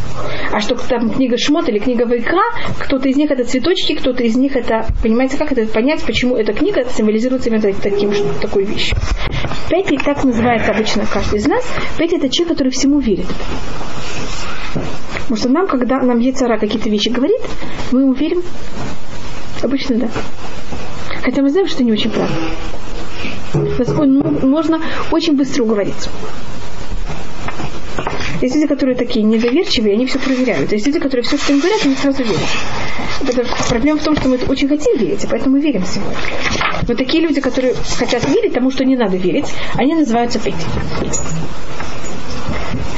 S1: А что там книга Шмот или книга Вайкра, кто-то из них это цветочки, кто-то из них это, понимаете, как это понять, почему эта книга символизируется именно таким, такой вещью. Петя так называется обычно каждый из нас. Петя это человек, который всему верит. Потому что нам, когда нам Ецара какие-то вещи говорит, мы ему верим. Обычно да. Хотя мы знаем, что не очень правда. Ну, можно очень быстро уговорить. Есть люди, которые такие недоверчивые, они все проверяют. Есть люди, которые все, что им говорят, они сразу верят. Это проблема в том, что мы очень хотим верить, и поэтому верим сегодня. Но такие люди, которые хотят верить тому, что не надо верить, они называются петь.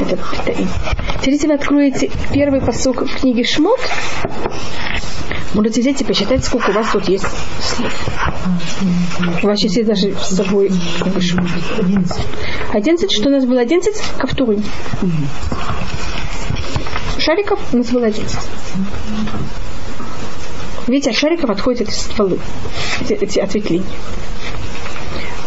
S1: Это. Теперь, если вы откроете первый посок в книге Шмот, можете взять и посчитать, сколько у вас тут есть слов. У вас сейчас есть даже с собой книга Шмот. 11, что у нас было 11? Кафтуры. Шариков у нас было 11. Видите, от шариков отходят стволы, эти, эти ответвления.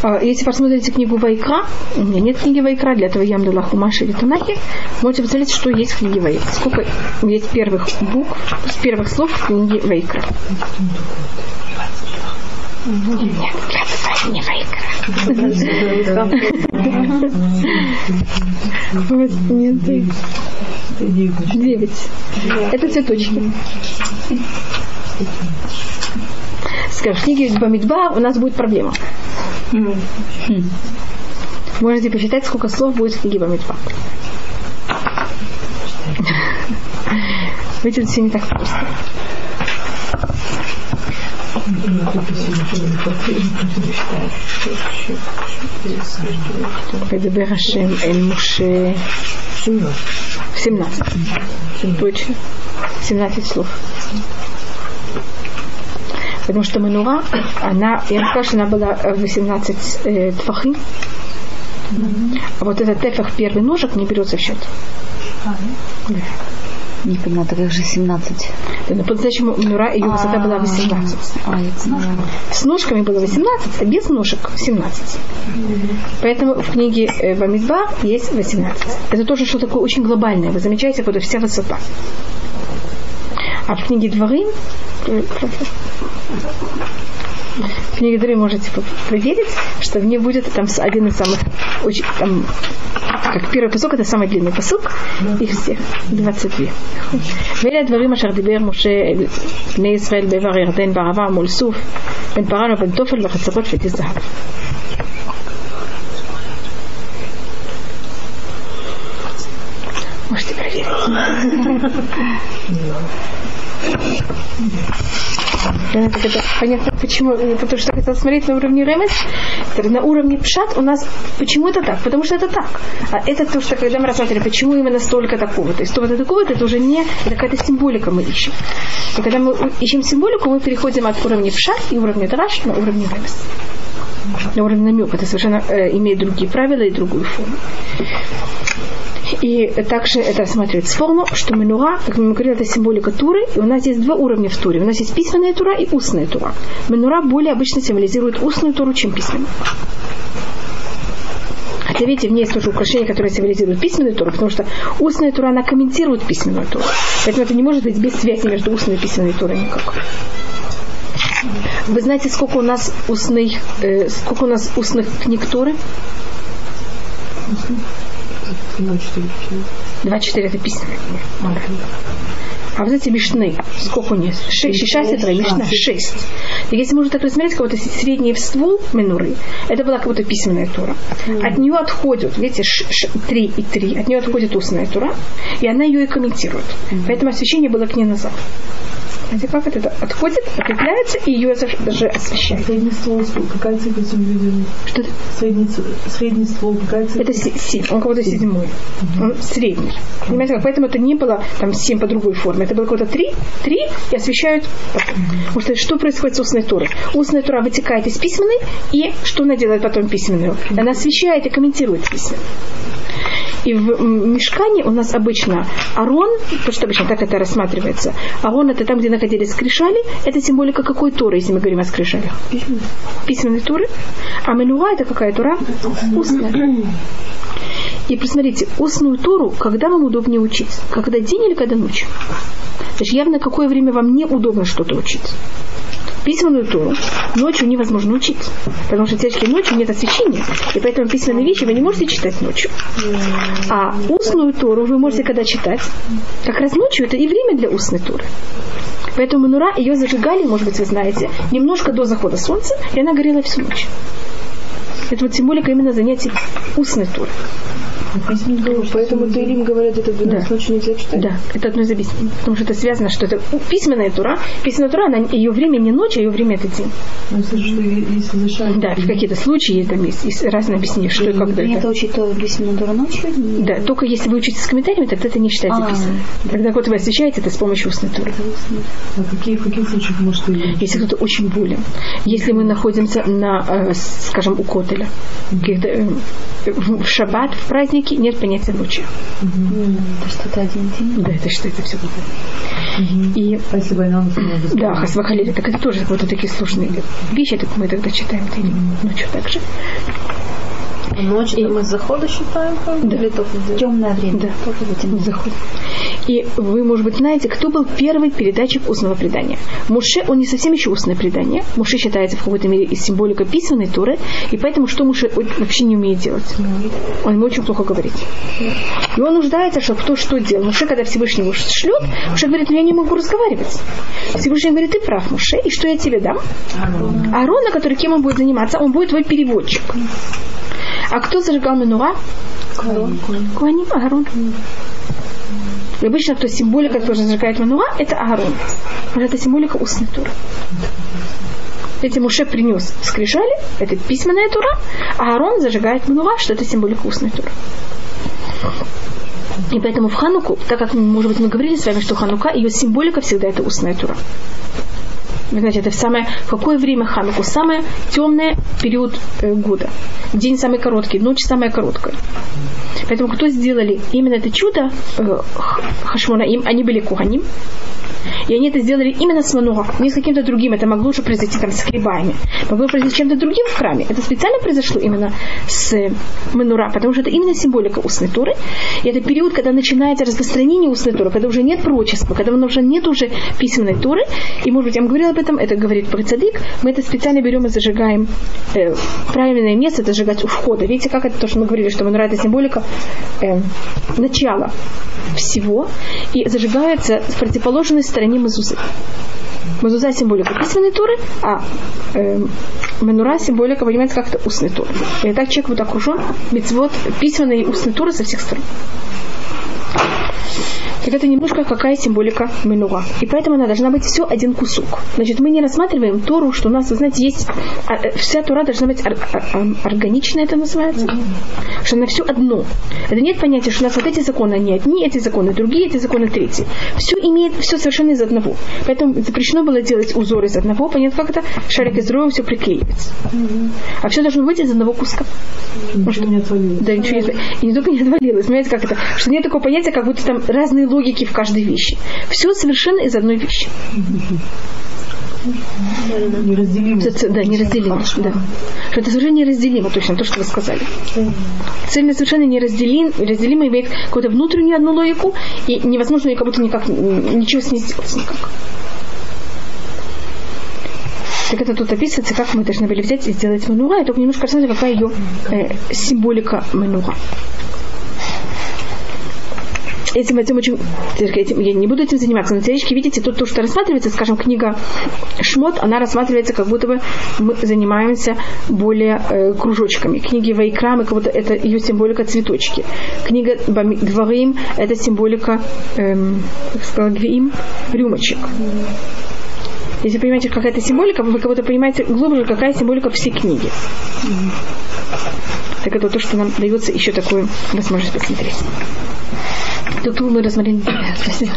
S1: А, Если посмотрите книгу Вайкра, у меня нет книги Вайкра, для этого я дала Хумаши или Танахи, можете посмотреть, что есть в книге Вайкра. Сколько есть первых букв, с первых слов в книге Вайкра. Нет, для не Вайкра. Девять. Это цветочки. Скажем, в книге Бамидба у нас будет проблема. Можете посчитать, сколько слов будет в книге Бамидба. Видите, все не так просто. Ведебер Хашем Эль Муше 17. Точно. 17 слов. Потому что Манура, она, я вам скажу, она была 18 э, твахим. А вот этот тефах первый ножик не берется в счет.
S2: Не поняла, так как же 17.
S1: Да, но по-настоящему Манура, ее высота была 18.
S2: А, поняла.
S1: С ножками было 18, а без ножек 17. Поэтому в книге э, Бамидба есть 18. Это тоже что такое очень глобальное. Вы замечаете, вот вся высота. А в книге Дворы в книге Дворы можете проверить, что в ней будет там один из самых очень там как первый посок, это самый длинный посок, их всех 22. ואלה הדברים אשר דיבר משה אל בני ישראל בעבר ירדן בערבה מול סוף בין פרן ובין תופל וחצרות פתי זהב. Можете проверить. Да, понятно, почему. Потому что хотел смотреть на уровне ремес, на уровне пшат у нас почему это так? Потому что это так. А это то, что когда мы рассматривали, почему именно столько такого. То есть столько такого, это уже не какая-то символика мы ищем. И когда мы ищем символику, мы переходим от уровня пшат и уровня драш на уровень ремес. На уровень намек. Это совершенно э, имеет другие правила и другую форму. И также это рассматривается форму, что менура, как мы говорили, это символика Туры, и у нас есть два уровня в Туре. У нас есть письменная Тура и устная Тура. Менура более обычно символизирует устную Туру, чем письменную. Хотя, видите, в ней есть тоже украшение, которое символизирует письменную Туру, потому что устная Тура, она комментирует письменную Туру. Поэтому это не может быть без связи между устной и письменной Турой никак. Вы знаете, сколько у нас устных, э, сколько у нас устных книг Туры? 24 это письменная книга. А вот эти мишны, сколько у них? Шесть, шесть, сетра, мишна, шесть. И если можно так рассмотреть, как будто средний ствол менуры, это была как будто письменная тура. От нее отходят, видите, ш, ш, три и три, от нее отходит устная тура, и она ее и комментирует. Поэтому освещение было к ней назад. Знаете, как это отходит, окрепляется, и ее даже освещает.
S3: Средний ствол, какая цифра символизирует?
S1: Что это?
S3: Средний, средний ствол, какая цифра?
S1: Это семь, он какой-то седьмой. Он средний. Понимаете, как? Поэтому это не было там семь по другой форме. Это было какое-то три, три и освещают потом. Потому что что происходит с устной турой? Устная тура вытекает из письменной, и что она делает потом письменную? Она освещает и комментирует письменную. И в мешкане у нас обычно арон, потому что обычно так это рассматривается. Арон это там, где находились скрижали. Это символика какой туры, если мы говорим о скрижалях? Письменной туры. А менуа это какая тура? Устная. И посмотрите, устную туру, когда вам удобнее учить? Когда день или когда ночью? Значит, явно какое время вам неудобно что-то учить письменную Тору ночью невозможно учить. Потому что тяжкие ночью нет освещения. И поэтому письменные вещи вы не можете читать ночью. А устную Тору вы можете когда читать. Как раз ночью это и время для устной Торы. Поэтому Манура ее зажигали, может быть, вы знаете, немножко до захода солнца, и она горела всю ночь. Это вот символика именно занятий устной туры.
S4: Поэтому Таилим говорят, это в 12
S1: Да.
S4: ночи нельзя читать.
S1: Да, это одно из объяснений. Потому что это связано, что это письменная тура. Письменная тура, она, ее время не ночь, а ее время это день.
S3: Ну, слышу, что если решают...
S1: Да, в какие-то случаи там есть, есть разные объяснения, что и когда
S2: Принято
S1: это.
S2: учить то письменную туру ночью?
S1: Да, только если вы учитесь с комментариями, тогда это не считается
S2: А,
S1: письменным. Тогда вот вы освещаете это с помощью устной туры.
S3: А какие, в каких случаях может
S1: Если кто-то очень болен. Если мы находимся на, э, скажем, у Котеля, каких-то, э, в в шаббат, в праздники, нет понятия ночи.
S2: Это что-то один день.
S1: Да, это считается все. И
S3: А если
S1: Да? Хасвахалили, так это тоже вот такие сложные вещи, так мы тогда читаем это или ночью также.
S4: Ночь
S1: И-
S4: мы с захода считаем? как
S1: Да.
S4: Или только в день?
S2: Темное время.
S1: Да.
S2: Только в эти
S1: Заход. И вы, может быть, знаете, кто был первый передатчик устного предания. Муше, он не совсем еще устное предание. Муше считается в какой-то мере из символика письменной туры, и поэтому что Муше вообще не умеет делать? Он ему очень плохо говорить. И он нуждается, чтобы кто что делал. Муше, когда Всевышний его шлет, Муше говорит, ну я не могу разговаривать. Всевышний говорит, ты прав, Муше, и что я тебе дам? Аарона, который кем он будет заниматься, он будет твой переводчик. А кто зажигал Менуа? Куаним, Аарон. И обычно, кто символика, кто зажигает Мануа, это. Потому что это символика устной туры. Эти Муше принес скрижали, это письменная тура, а Аарон зажигает Мануа, что это символика устной туры. И поэтому в Хануку, так как, может быть, мы говорили с вами, что Ханука, ее символика всегда это устная тура. Знаете, это самое, в какое время Хануку? Самый темный период э, года. День самый короткий, ночь самая короткая. Поэтому кто сделали именно это чудо э, Х- Хашмонаим, они были куханим, и они это сделали именно с Мануа, не с каким-то другим. Это могло уже произойти там с хлебами. Могло произойти с чем-то другим в храме. Это специально произошло именно с э, Манура, потому что это именно символика устной туры. И это период, когда начинается распространение устной туры, когда уже нет пророчества, когда уже нет уже письменной туры. И, может быть, я вам говорила об этом, это говорит про цадик. Мы это специально берем и зажигаем э, правильное место, это зажигать у входа. Видите, как это то, что мы говорили, что Манура это символика э, начала всего. И зажигается в противоположной стороне мазузы. Мазуза символика письменной туры, а э, Менура символика, понимаете, как-то устной туры. И так человек вот окружен мецвод письменной и устной туры со всех сторон. Так это немножко какая символика Менура. И поэтому она должна быть все один кусок. Значит, мы не рассматриваем Тору, что у нас, вы знаете, есть... а, э, Вся Тора должна быть ор- ор- ор- органичная, это называется. Что она все одно. Это нет понятия, что у нас вот эти законы, они одни, эти законы другие, эти законы третьи. Все имеет, все совершенно из одного. Поэтому запрещено было делать узор из одного. Понятно, как это? Шарик из другого все приклеивается. А все должно быть из одного куска.
S3: ничего не отвалилось.
S1: Да, ничего не отвалилось. И не только не отвалилось. Понимаете, как это? Что нет такого понятия, как будто там разные логики в каждой вещи. Все совершенно из одной вещи.
S3: Неразделимо.
S1: Да, неразделимо. Да. Это совершенно неразделимо, точно то, что вы сказали. Цельно совершенно неразделим, разделимо имеет какую-то внутреннюю одну логику, и невозможно ее как будто никак, ничего с ней сделать никак. Так это тут описывается, как мы должны были взять и сделать манура, и только немножко рассмотрим, какая ее э, символика манура. Этим, этим очень, этим, я не буду этим заниматься. На теоретически, видите, тут то, что рассматривается, скажем, книга Шмот, она рассматривается, как будто бы мы занимаемся более э, кружочками. Книги Вайкрам, как будто это ее символика цветочки. Книга Дворим, это символика, эм, как сказала Гвиим, рюмочек. Если понимаете, какая это символика, вы как будто понимаете глубже, какая символика всей книги. Так это то, что нам дается еще такую возможность посмотреть. Тут мы рассмотрели. Спасибо.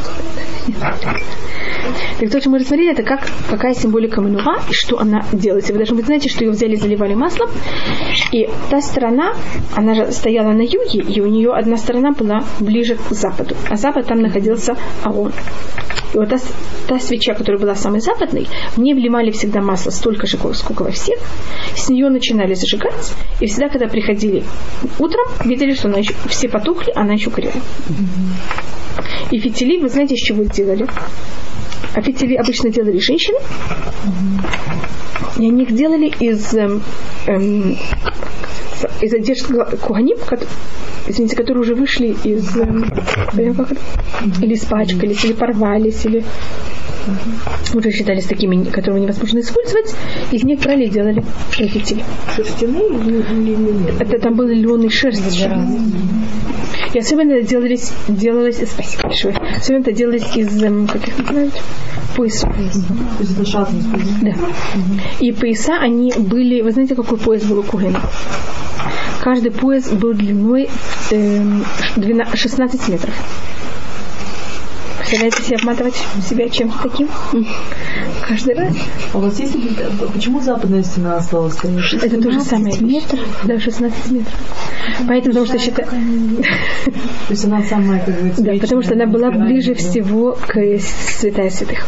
S1: Так то, что мы рассмотрели, это как, какая символика манура и что она делает. Вы даже вы знаете, что ее взяли, заливали маслом. И та сторона, она же стояла на юге, и у нее одна сторона была ближе к западу. А запад там находился Арон. И вот та, та свеча, которая была самой западной, в ней вливали всегда масло столько же, сколько во всех. С нее начинали зажигать. И всегда, когда приходили утром, видели, что она еще, все потухли, она еще горела. И фитили, вы знаете, из чего их делали? А фитили обычно делали женщины. И они их делали из, эм, эм, из одежд куаним, извините, которые уже вышли из... эм, или испачкались, или порвались, или Уже считались такими, которые невозможно использовать. Из них брали и делали фитиль.
S4: Шерстяные или?
S1: Это там были львиные шерсти. И особенно это делались, делалось, спасибо большое, особенно это делалось из, эм, как их называют,
S3: это шатность.
S1: Да. И пояса, они были, вы знаете, какой пояс был у Кугена? Каждый пояс был длиной эм, 12 16 метров. Представляете себе обматывать себя чем-то таким? Каждый раз.
S3: А у вас есть почему западная стена осталась стоять?
S1: Это то же самое. метров? Да, 16 метров. Поэтому, потому что считаю...
S3: То есть она самая, как говорится,
S1: Да, потому что она была ближе всего к святая святых.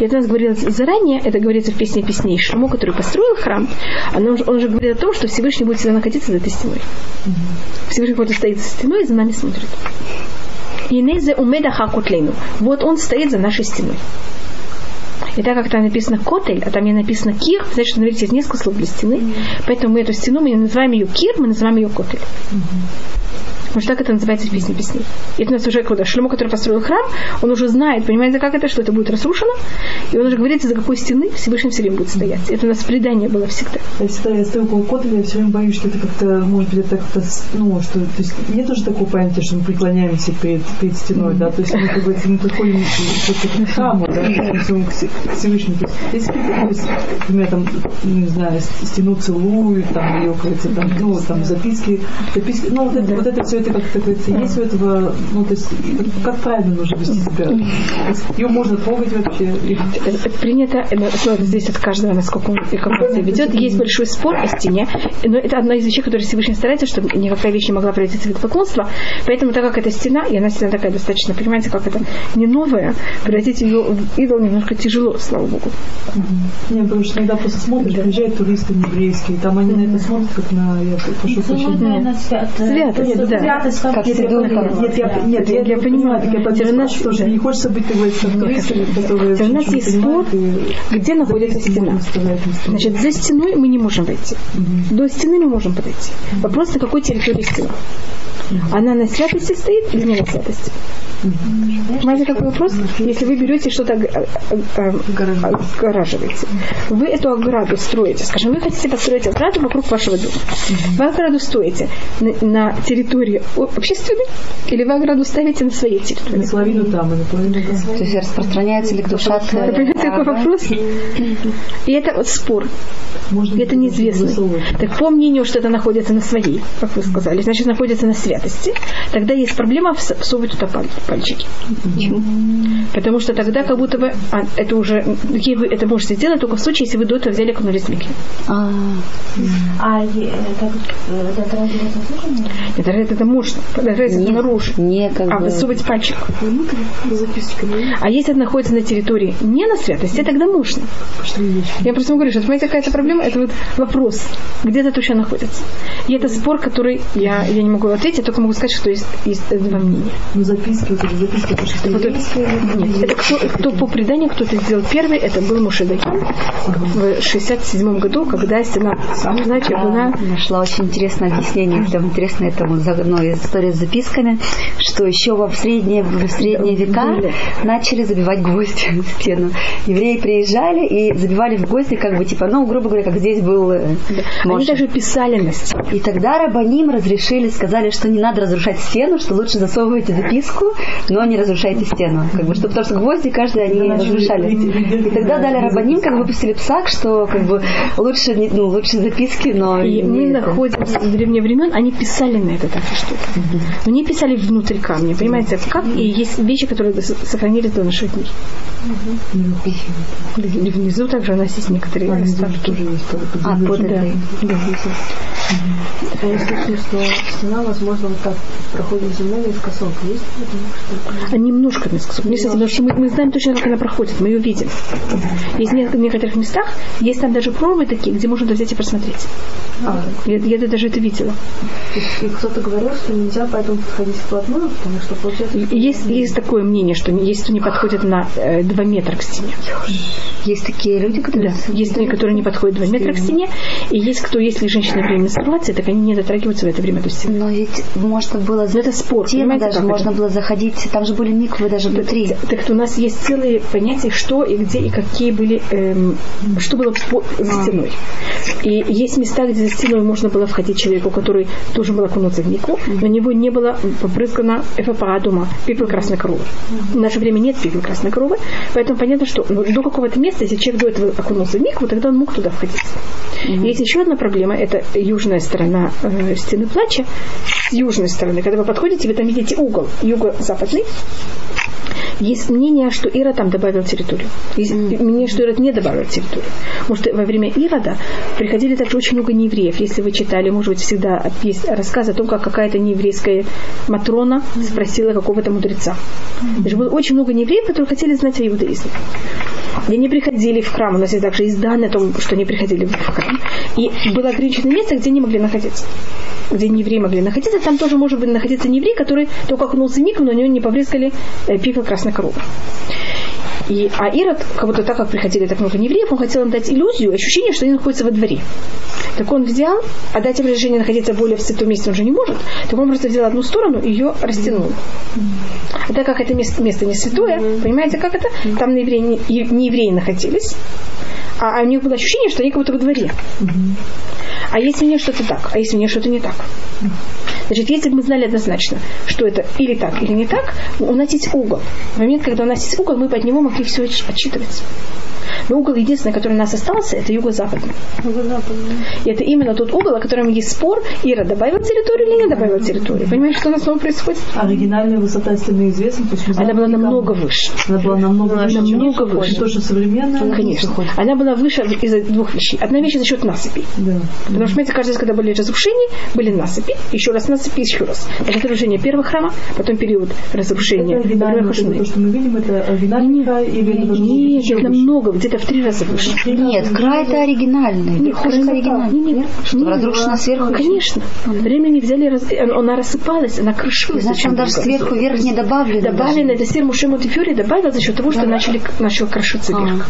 S1: И это у нас говорилось заранее, это говорится в песне песней Шлюмо, который построил храм, он, он же говорит о том, что Всевышний будет всегда находиться за этой стеной. Всевышний вот стоит за стеной и за нами смотрит. И незе умеда хакутлейну. Вот он стоит за нашей стеной. И так как там написано котель, а там не написано кир, значит, смотрите, есть несколько слов для стены. Поэтому мы эту стену, мы не называем ее кир, мы называем ее котель. Потому что так это называется в песне песней. И это у нас уже когда Шлемо, который построил храм, он уже знает, понимаете, как это, что это будет разрушено. И он уже говорит, за какой стены Всевышний все время будет стоять. Это у нас предание было всегда.
S3: Я всегда, я стою около Котеля, я все время боюсь, что это как-то, может быть, это как-то, ну, что, то есть нет уже такого понятия, что мы преклоняемся перед, перед стеной, да, то есть мы, как бы, мы подходим к, храму, да, к Всевышнему. То есть, если, например, там, не знаю, стену целуют, там, ее, там, ну, там, записки, записки, ну, вот это, вот это все это как говорится, есть у этого, ну, то есть, как правильно нужно вести себя? Ее можно трогать вообще?
S1: Это- это принято, это смотрите, здесь от каждого, насколько он, и как он себя ведет. Есть большой спор о стене, но это одна из вещей, которые Всевышний старается, чтобы никакая вещь не могла превратиться в вид поклонства. Поэтому, так как это стена, и она стена такая достаточно, понимаете, как это не новая, превратить ее в идол немножко тяжело, слава Богу.
S3: Не, потому что иногда просто смотришь, приезжают туристы еврейские, там они на это смотрят, как на, я прошу прощения.
S1: Святость, да.
S2: Как
S3: Нет, я,
S2: Сидор
S3: нет,
S2: там.
S3: нет, я, нет, я,
S1: Я понимаю.
S3: так я понимаю, что же не хочется быть, как туристами, которые
S1: Это у нас есть спор, где находится стена. Значит, за стеной мы не можем войти. До стены мы можем подойти. Вопрос, на какой территории стена. Она на святости стоит или не на святости? Понимаете, какой вопрос? Если вы берете что-то э, э, э, огораживаете, вы эту ограду строите, скажем, вы хотите построить ограду вокруг вашего дома. Вы ограду строите на, на территории общественной или вы ограду ставите на своей территории?
S3: Наполовину там, и наполовину там.
S2: То есть распространяется ли к душа
S1: понимаете, какой вопрос? И это вот спор.
S3: Можно
S1: Это неизвестно. Так по мнению, что это находится на своей, как вы сказали, значит находится на святости, тогда есть проблема вс- всовывать туда паль- пальчики. Потому что тогда как будто бы а, это уже вы это можете сделать только в случае, если вы до этого взяли микве.
S2: А,
S5: А как э, это нет?
S1: Это, это можно, даже
S2: не, как
S1: А высовывать пальчик. А если это находится на территории не на святости, тогда можно. Я просто говорю, что понимаете, какая-то проблема, это вот вопрос, где это точно находится. И это спор, который я, я не могу ответить, только могу сказать, что есть, есть два мнения.
S3: Ну, записки, вот эти записки, это
S1: Вот это-
S3: еврейское,
S1: Нет, это кто, кто по преданию, кто это сделал первый, это был Мушедахин в 67 году, когда стена Знаете, была
S2: нашла очень интересное объяснение, там интересно этому заодно история с записками, что еще во средние, в средние века начали забивать гвозди в стену. Евреи приезжали и забивали в гвозди, как бы типа, ну, грубо говоря, как здесь был э,
S1: Они
S2: Моше.
S1: даже писали на стене.
S2: И тогда рабаним разрешили, сказали, что не надо разрушать стену, что лучше засовывайте записку, но не разрушайте стену. Как бы, что, потому что гвозди каждый они разрушали. И тогда дали рабаним, как бы выпустили псак, что как бы лучше, ну, лучше записки, но
S1: И мы
S2: это.
S1: находимся с древних времен, они писали на это так что Но не писали внутрь камня, понимаете, как и есть вещи, которые сохранились до наших дней. И внизу также у нас есть некоторые
S3: А, внизу
S1: остатки.
S3: тоже есть
S2: А, под
S1: Да.
S2: этой.
S4: А я слышала, что стена, возможно, вот так проходит земля наискосок. Есть что-то?
S1: А немножко наискосок. Не совсем, потому что мы, мы знаем точно, как она проходит, мы ее видим. Есть в нек- некоторых местах, есть там даже пробы такие, где можно взять и просмотреть.
S4: А,
S1: Я, я даже это видела.
S4: есть, и кто-то говорил, что нельзя поэтому подходить вплотную, потому что получается...
S1: И Есть, есть такое мнение, что есть, кто не подходит на 2 метра к стене.
S2: Есть такие люди, которые...
S1: Да. Есть люди, которые не подходят 2 метра к стене, и есть кто, если женщина время менструации, так они не дотрагиваются в это время до стены.
S2: Но ведь можно было...
S1: Но это спор,
S2: Стену
S1: понимаете,
S2: даже можно
S1: это?
S2: было заходить, там же были миквы даже внутри.
S1: Так, так у нас есть целые понятия, что и где, и какие были, эм, что было за стеной. И есть места, где за стеной можно было входить человеку, который должен был окунуться в мику, на него не было побрызгано эфапарадума, пепел красной коровы. В наше время нет пепел красной коровы, поэтому понятно, что ну, до какого-то места, если человек до этого окунулся в мику, тогда он мог туда входить. Есть еще одна проблема, это южная сторона э, стены плача. С южной стороны, когда вы подходите, вы там видите угол юго-западный, есть мнение, что Ира там добавил территорию. Есть мнение, что Ирод не добавил территорию. Потому что во время Ирода приходили также очень много неевреев. Если вы читали, может быть, всегда есть рассказ о том, как какая-то нееврейская Матрона спросила какого-то мудреца. Даже было очень много неевреев, которые хотели знать о иудаизме. И они приходили в храм. У нас есть также есть данные о том, что они приходили в храм. И было ограниченное место, где они могли находиться где не евреи могли находиться, там тоже может быть находиться не еврей, который только окунулся микву, но у него не побрызгали э, пиво красной коровы. И, а Ирод, как будто так как приходили так много неевреев, он хотел им дать иллюзию, ощущение, что они находятся во дворе. Так он взял, а дать им разрешение находиться более в святом месте он же не может, так он просто взял одну сторону и ее растянул. А так как это место, место не святое, понимаете, как это? Там на евреи, не, не евреи находились, а, а у них было ощущение, что они как будто во дворе. А если мне что-то так, а если мне что-то не так? Значит, если бы мы знали однозначно, что это или так, или не так, у нас есть угол. В момент, когда у нас есть угол, мы под него могли все отчитывать. Но угол единственный, который у нас остался, это юго-западный. И это именно тот угол, о котором есть спор, Ира добавила территорию или не добавила территорию. Понимаете, что у нас снова происходит?
S3: Оригинальная высота стены известна. То есть
S1: Она была намного выше.
S3: Она была намного выше, чем
S1: Намного выше.
S3: То, что современная.
S1: Конечно. Она была выше из-за двух вещей. Одна вещь за счет насыпи.
S3: Да.
S1: Потому что, понимаете, каждый раз, когда были разрушения, были насыпи, еще раз насыпи, еще раз. Это разрушение первого храма, потом период разрушения.
S3: Это это то, что мы видим, это оригинальный или это
S1: Нет, это
S3: выше?
S1: намного, где-то в три раза выше.
S2: Нет, край это оригинальный. Верхушка оригинальный.
S1: Не, не,
S2: Что,
S1: не,
S2: разрушено сверху?
S1: Конечно. Временем взяли, раз- она рассыпалась, она крышилась.
S2: Значит, он даже сверху вверх не добавлен.
S1: Добавлено, это сир Мушему Тефюри добавил за счет того, что начали, начал крошиться вверх.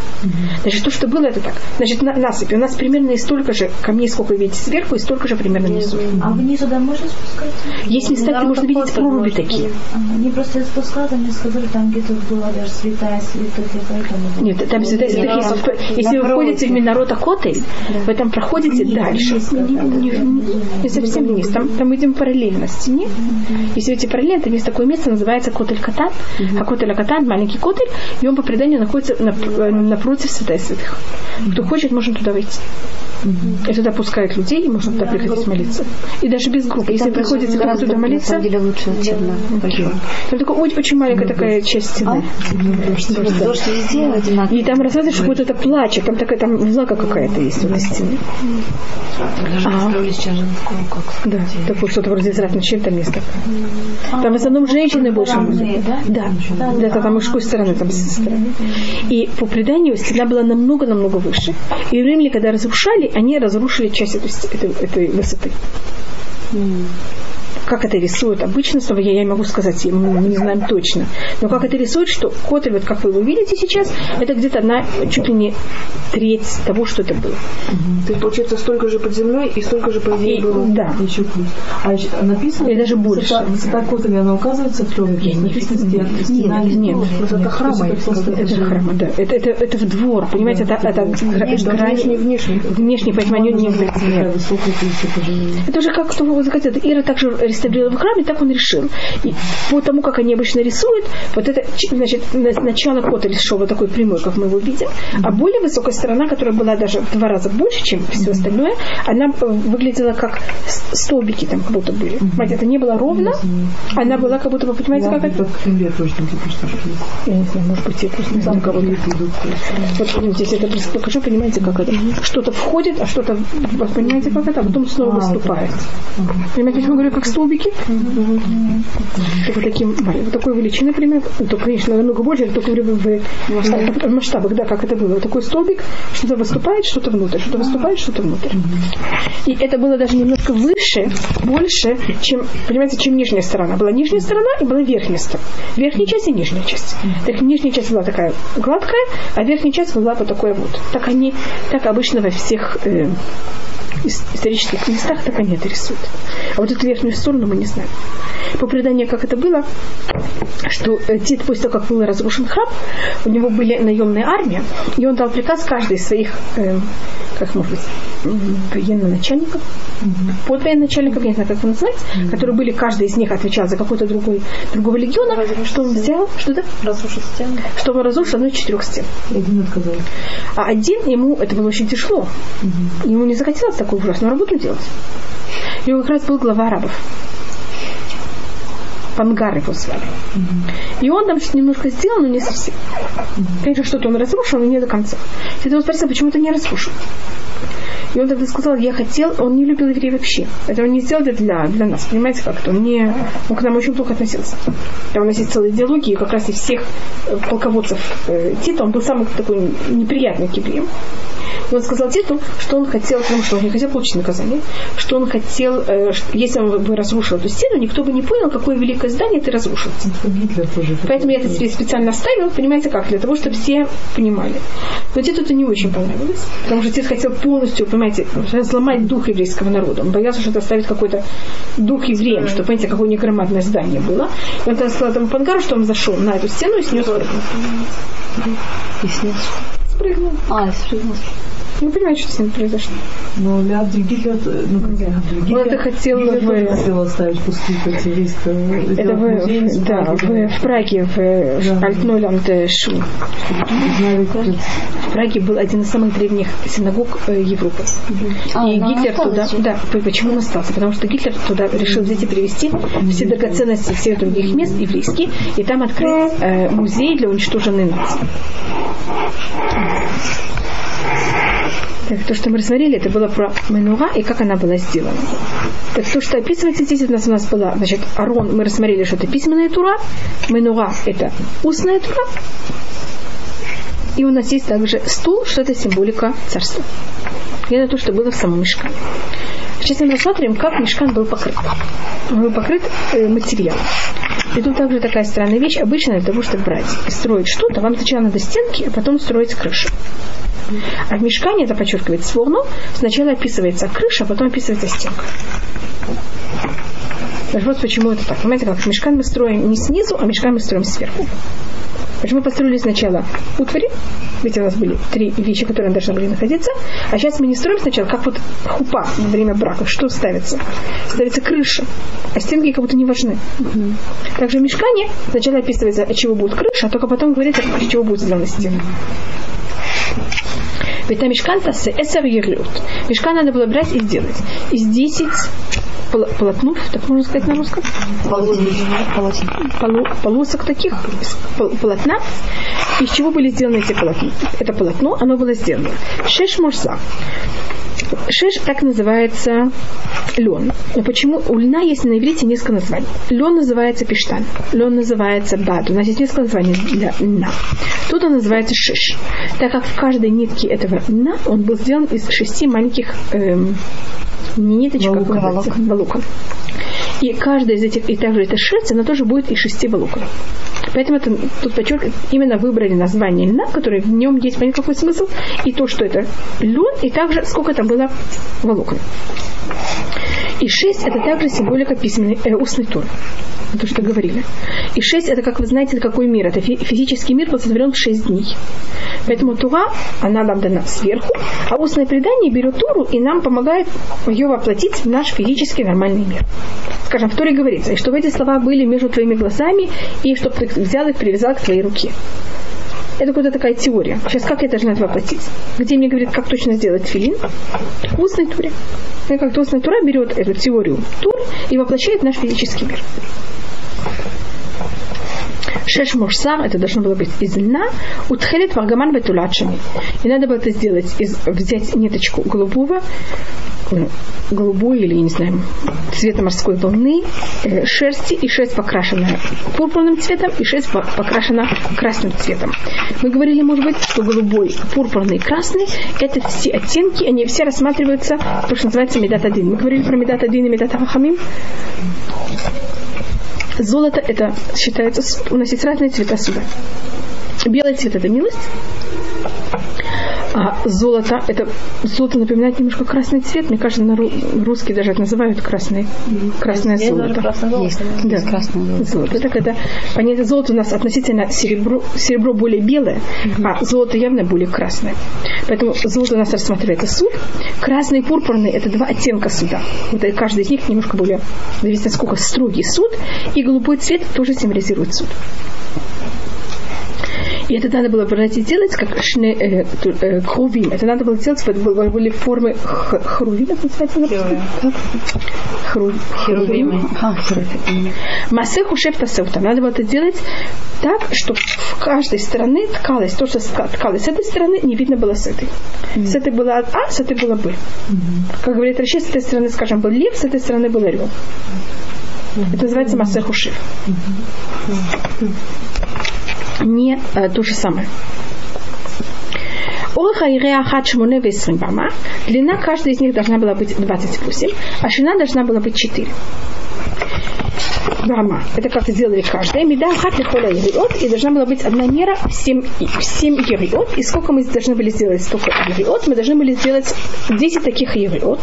S1: Значит, то, что было, это так. Значит, на, насыпь. У нас примерно и столько же камней, сколько вы видите сверху, и столько же примерно внизу.
S5: А вниз туда можно спускаться?
S1: Есть места, где можно видеть проруби такие.
S5: Мне просто я спускала, мне сказали, там где-то была даже святая святых, и поэтому...
S1: Нет, там святая святых есть. в- Если вы входите в Минорота Котель, вы там проходите дальше. Не, не- не- совсем вниз. Там, там идем параллельно стене. Если идете параллельно, там есть такое место, называется Котель Катан. А Котель Катан, маленький Котель, и он по преданию находится э, напротив святая святых. Кто хочет, может туда войти. И туда пускают людей, и можно туда приходить молиться. И даже без группы. Если вы приходите туда
S2: на
S1: молиться,
S2: самом деле лучше, чем на
S1: там такая очень, маленькая такая часть стены.
S2: Одинаковый.
S1: И там рассказывают, что вот это плачет, там такая там влага какая-то есть у стены. А, да, такое что-то вроде извратно чем-то место. Там в основном женщины больше.
S5: да?
S1: Да, да, да, там мужской стороны, там с стороны. И по преданию стена была намного-намного выше. И римляне, когда разрушали, они разрушили часть этой, этой, этой высоты. Как это рисуют обычно, что я, я могу сказать, мы не знаем точно. Но как это рисуют, что котель, вот как вы его видите сейчас, это где-то одна, чуть ли не треть того, что это было.
S6: То есть, получается, столько же под землей и столько же, по идее,
S1: И-
S6: было.
S1: да.
S3: Еще плюс. А еще написано,
S1: И даже больше.
S3: Высота, высота котеля, она указывается в
S1: не
S3: Написано,
S1: Нет, нет.
S3: пол?
S6: Высота храма,
S3: Это
S1: Это храма, да. Это, это, это в двор, понимаете, это, это гра- грани-
S6: Внешний, внешний.
S1: поэтому они не нет.
S3: есть это же-
S1: Это уже как кто вы захотел. Ира также реставрировала в храме, так он решил. И по тому, как они обычно рисуют, вот это, значит, на- начало кота шел вот такой прямой, как мы его видим, а более высокая сторона, которая была даже в два раза больше, чем все остальное, она э, выглядела как столбики там как будто были. Понимаете, это не было ровно, она была как будто, вы понимаете, как это?
S3: Типа.
S1: Я не знаю, может быть, я просто не знаю, кого
S3: Люди идут, то есть.
S1: Вот если это просто покажу, понимаете, как это? Что-то входит, а что-то, понимаете, как это, а потом снова
S3: А,
S1: выступает. Понимаете, почему я говорю, как столбики. Вот, таким, вот такой величины примерно. То, конечно, намного больше, только в, в, в масштабах, да, как это было. Такой столбик, что-то выступает, что-то внутрь, что-то выступает, что-то внутрь. И это было даже немножко выше, больше, чем, понимаете, чем нижняя сторона. Была нижняя сторона и была верхняя сторона. Верхняя часть и нижняя часть. Так нижняя часть была такая гладкая, а верхняя часть была вот такой вот. Так они, так обычно во всех э, исторических местах так они это рисуют. А вот эту верхнюю сторону мы не знаем. По преданию, как это было, что э, Тит, после того, как был разрушен храм, у него были наемные армии, и он дал приказ каждый из своих, э, как может быть, военно-начальников, под военно-начальников, я не знаю, как это называется, которые были, каждый из них отвечал за какой-то другой, другого легиона, что он взял, что-то,
S4: Разрушить стену.
S1: что он разрушил одну из четырех стен.
S3: Один отказался.
S1: А один ему, это было очень тяжело, ему не захотелось такую ужасную работу делать. Он раз был глава арабов. Пангар его звали. И он там что-то немножко сделал, но не совсем. Конечно, что-то он разрушил, но не до конца. Я его спросила, почему ты не разрушил? И он тогда сказал, я хотел, он не любил евреев вообще. Это он не сделал для, для нас, понимаете, как-то. Он, не, он к нам очень плохо относился. Там у нас есть целая идеология, и как раз из всех э, полководцев э, Тита он был самый такой неприятный к евреям. И он сказал Титу, что он хотел, потому что он не хотел получить наказание, что он хотел, э, что если он бы разрушил эту стену, никто бы не понял, какое великое здание ты разрушил.
S3: Гитлер тоже.
S1: Поэтому я это себе специально оставил, понимаете как, для того, чтобы все понимали. Но Титу это не очень понравилось, потому что Тит хотел полностью, понимаете, разломать дух еврейского народа. Он боялся, что это оставит какой-то дух евреям, что, понимаете, какое негромадное здание было. И он тогда сказал этому Пангару, что он зашел на эту стену и снес.
S2: И снес.
S1: Спрыгнул.
S2: А, спрыгнул.
S1: Не понимаете, что с ним произошло.
S3: Но Леандр Гитлер, э, ну, как Леандр
S1: Он это хотел
S3: Гитлер
S1: в-
S3: тоже хотел оставить пустые эти еврейское.
S1: Это
S3: сделать
S1: в,
S3: музей из
S1: да,
S3: Праги,
S1: в, в Праге, в
S3: Да.
S1: Альтноланд Шу. В Праге был один из самых древних синагог э, Европы.
S2: А,
S1: и
S2: ну,
S1: Гитлер туда, да, почему он остался? Потому что Гитлер туда решил взять и привезти все драгоценности всех других мест еврейские, и там открыть э, музей для уничтоженной нации. Так, то, что мы рассмотрели, это было про Менура и как она была сделана. Так то, что описывается здесь, у нас, у нас была, значит, Арон, мы рассмотрели, что это письменная тура, Менура – это устная тура, и у нас есть также стул, что это символика царства. И это то, что было в самом мешкане. Сейчас мы рассмотрим, как мешкан был покрыт. Он был покрыт э, материалом. И тут также такая странная вещь. Обычно для того, чтобы брать и строить что-то, вам сначала надо стенки, а потом строить крышу. А в мешкане это подчеркивает сворну. Сначала описывается крыша, а потом описывается стенка. Вот почему это так. Понимаете, как мешкан мы строим не снизу, а мешкан мы строим сверху. Почему мы построили сначала утвари, ведь у нас были три вещи, которые должны были находиться, а сейчас мы не строим сначала, как вот хупа во время брака. Что ставится? Ставится крыша, а стенки как будто не важны. Также в мешкане сначала описывается, от чего будет крыша, а только потом говорится, из чего будет сделана стена. Ведь на мешкан-то эсер. Мешкан надо было брать и сделать. Из 10 пол- так можно сказать на русском?
S2: Полотен.
S1: Полу- полосок таких, полотна. Из чего были сделаны эти полотна? Это полотно, оно было сделано. Шеш мурса. Шеш так называется лен. Но почему? У льна есть на иврите несколько названий. Лен называется пиштан. Лен называется бад. У нас есть несколько названий для льна. Тут он называется шиш. Так как в каждой нитке этого льна он был сделан из шести маленьких эм, не ниточек,
S2: Волокон.
S1: называется, волокон. И каждая из этих, и также эта шерсть, она тоже будет из шести волокон. Поэтому это, тут подчеркиваю, именно выбрали название льна, которое в нем есть понятно какой смысл, и то, что это лен, и также сколько там было волокон. И шесть это также символика письменной, э, устной туры. То, что говорили. И шесть это, как вы знаете, какой мир? Это фи- физический мир был сотворен в шесть дней. Поэтому тура, она нам дана сверху, а устное предание берет туру и нам помогает ее воплотить в наш физический нормальный мир. Скажем, в Торе говорится, и чтобы эти слова были между твоими глазами, и чтобы ты взял их, привязал к твоей руке. Это какая-то такая теория. Сейчас как я должна это воплотить? Где мне говорит, как точно сделать филин? В устной туре. И как устная тура берет эту теорию тур и воплощает наш физический мир. Шеш мурсар, это должно было быть из льна, утхелит варгаман бетулат шами. И надо было это сделать, из, взять ниточку голубого голубой или, не знаю, цвета морской волны, э, шерсти, и шерсть покрашена пурпурным цветом, и шерсть по- покрашена красным цветом. Мы говорили, может быть, что голубой, пурпурный, красный, это все оттенки, они все рассматриваются, то, что называется медат один. Мы говорили про медат один и медат хахамим. Золото это считается. У нас есть разные цвета суда. Белый цвет это милость. А золото, это золото напоминает немножко красный цвет. Мне кажется, на ру- русский даже это называют красное, красное золото.
S2: Есть,
S1: Да.
S2: есть красное золото.
S1: Золото. Это понятие золото у нас относительно серебро, серебро более белое, а золото явно более красное. Поэтому золото у нас рассматривается суд. Красный и пурпурный это два оттенка суда. Вот каждый из них немножко более, зависит насколько строгий суд. И голубой цвет тоже символизирует суд. И это надо было и делать, как шне, э, э, хрувим. Это надо было делать, вот были, были формы х- хрувим, это называется? Как? Хру-
S2: Херувимы. А, херувимы.
S1: Массе хушев тасеута. Надо было это делать так, чтобы в каждой стороны ткалось. То, что ткалось с этой стороны, не видно было с этой. С этой было А, с этой было Б. Как говорит Раши, с этой стороны, скажем, был лев, с этой стороны был орел. Это называется массе хушев не э, то же самое. Оха и Реахат Шмоне Весрин Бама. Длина каждой из них должна была быть 28, а ширина должна была быть 4. Бама. Это как сделали каждая. Меда хат лихоля. И должна была быть одна мера в 7, в 7 ериот. И сколько мы должны были сделать столько ериот? Мы должны были сделать 10 таких ериот.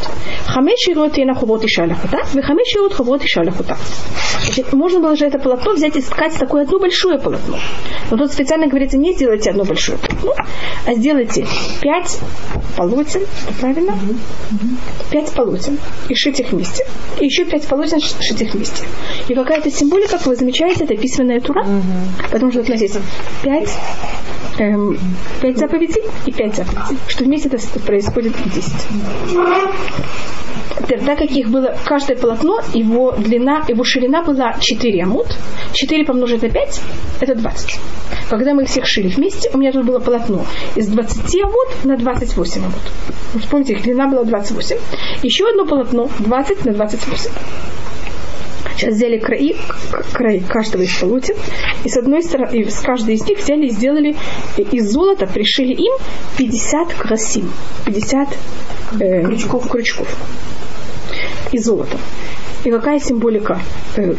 S1: Хамеш ериот и на хувот и шаляхута. Вы хамеш ериот хувот и шаляхута. Значит, можно было же это полотно взять и ткать такое одно большое полотно. Но тут специально говорится, не сделайте одно большое полотно, а сделайте 5 полотен, это правильно? 5 полотен и шить их вместе. И еще 5 полотен шить их вместе. И какая-то символика, как вы замечаете, это письменная тура. Потому что, вот, смотрите, 5 эм, пять заповедей и пять заповедей, что вместе это происходит 10. Теперь, так как их было, каждое полотно, его длина, его ширина была 4 амут, 4 помножить на 5, это 20. Когда мы их всех шили вместе, у меня тут было полотно из 20 амут на 28 амут. Вы вспомните, их длина была 28. Еще одно полотно 20 на 28. Сейчас взяли краи, край каждого из полотен, и с одной стороны, и с каждой из них взяли и сделали из золота, пришили им 50 красим, 50 э, крючков. крючков из золота. И какая символика э,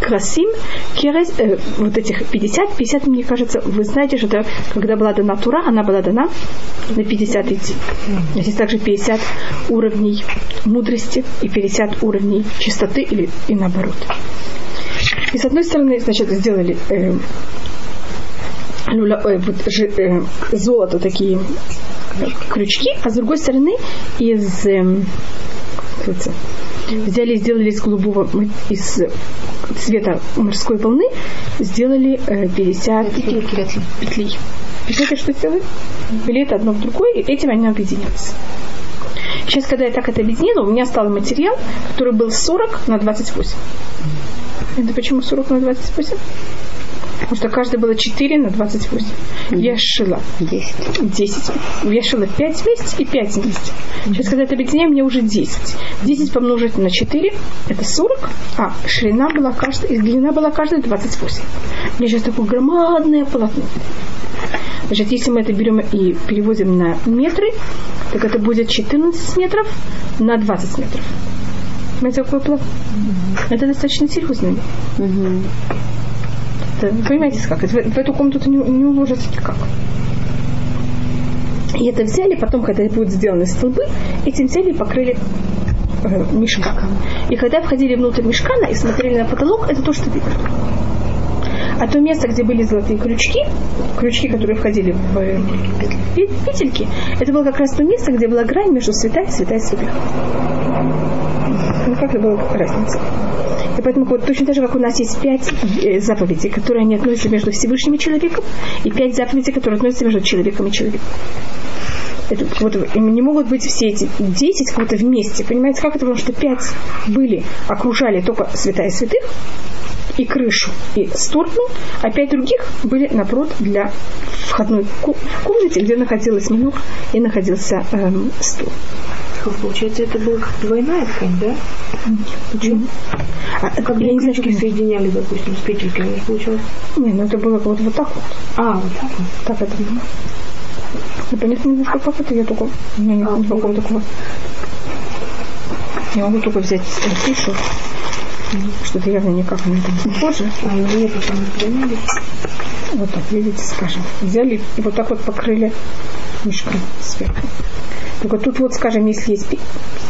S1: красим, керес, э, вот этих 50, 50, мне кажется, вы знаете, что это, когда была дана Тура, она была дана на 50 идти. Здесь также 50 уровней мудрости и 50 уровней чистоты или и наоборот. И с одной стороны, значит, сделали э, люля- э, вот жи- э, золото такие э, крючки, а с другой стороны из говорится, взяли и сделали из голубого из цвета морской волны сделали э, 50 петлей. Представляете, что сделали? Или это одно в другое, и этим они объединяются. Сейчас, когда я так это объединила, у меня стал материал, который был 40 на 28. Это почему 40 на 28? Потому что каждое было 4 на 28. Я шила
S2: 10.
S1: 10. Я шила 5 вместе и 5 вместе. Сейчас, когда это объединяем, мне уже 10. 10 помножить на 4 это 40, а ширина была каждая, и длина была каждая 28. У меня сейчас такое громадное полотно. Значит, если мы это берем и переводим на метры, так это будет 14 метров на 20 метров. Понимаете, какое полотно? Это достаточно серьезно. Это, понимаете, как? Это, в, эту комнату не, не уложится никак. И это взяли, потом, когда будут сделаны столбы, этим взяли и покрыли э, мешкан. И когда входили внутрь мешкана и смотрели на потолок, это то, что видно. А то место, где были золотые крючки, крючки, которые входили в э, пе- петельки, это было как раз то место, где была грань между святая святая святых. Ну, как это была разница? И поэтому вот точно так же, как у нас есть пять э, заповедей, которые они относятся между Всевышним и человеком, и пять заповедей, которые относятся между человеком и человеком. Это, вот, не могут быть все эти десять как-то вместе. Понимаете, как это? Потому что пять были, окружали только святая святых, и крышу, и сторону, а пять других были напротив для входной комнате, где находилась минух и находился эм, стул.
S6: получается, это была двойная ткань, да? Почему?
S1: А,
S6: Как
S1: я не знаю,
S6: соединяли, допустим, с петельками, получалось.
S1: Не, ну это было вот, вот так вот.
S6: А, вот так вот.
S1: Так это было. Непонятно немножко, как это, я только... У меня нет никакого такого... Я могу только взять афишу. Что-то явно никак на это не похоже.
S6: А, двойная.
S1: Вот так, видите, скажем. Взяли и вот так вот покрыли мешком сверху. Только тут вот, скажем, если есть,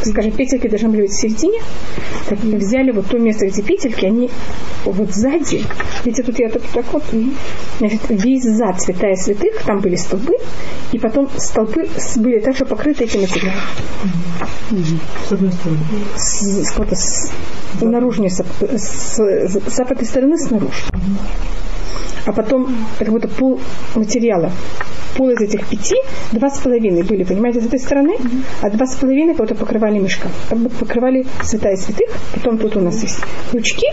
S1: скажем, петельки должны были быть в середине, так взяли вот то место, где петельки, они вот сзади, видите, тут я так, так вот, значит, весь зад святая святых, там были столбы, и потом столбы были также покрыты этим материалом.
S3: С одной стороны.
S1: С, с- с- наружней, с, с- с западной стороны снаружи. А потом это вот пол материала. Пол из этих пяти, два с половиной были, понимаете, с этой стороны, а два с половиной кого-то покрывали мешком. Как бы покрывали святая святых, потом тут у нас есть ручки,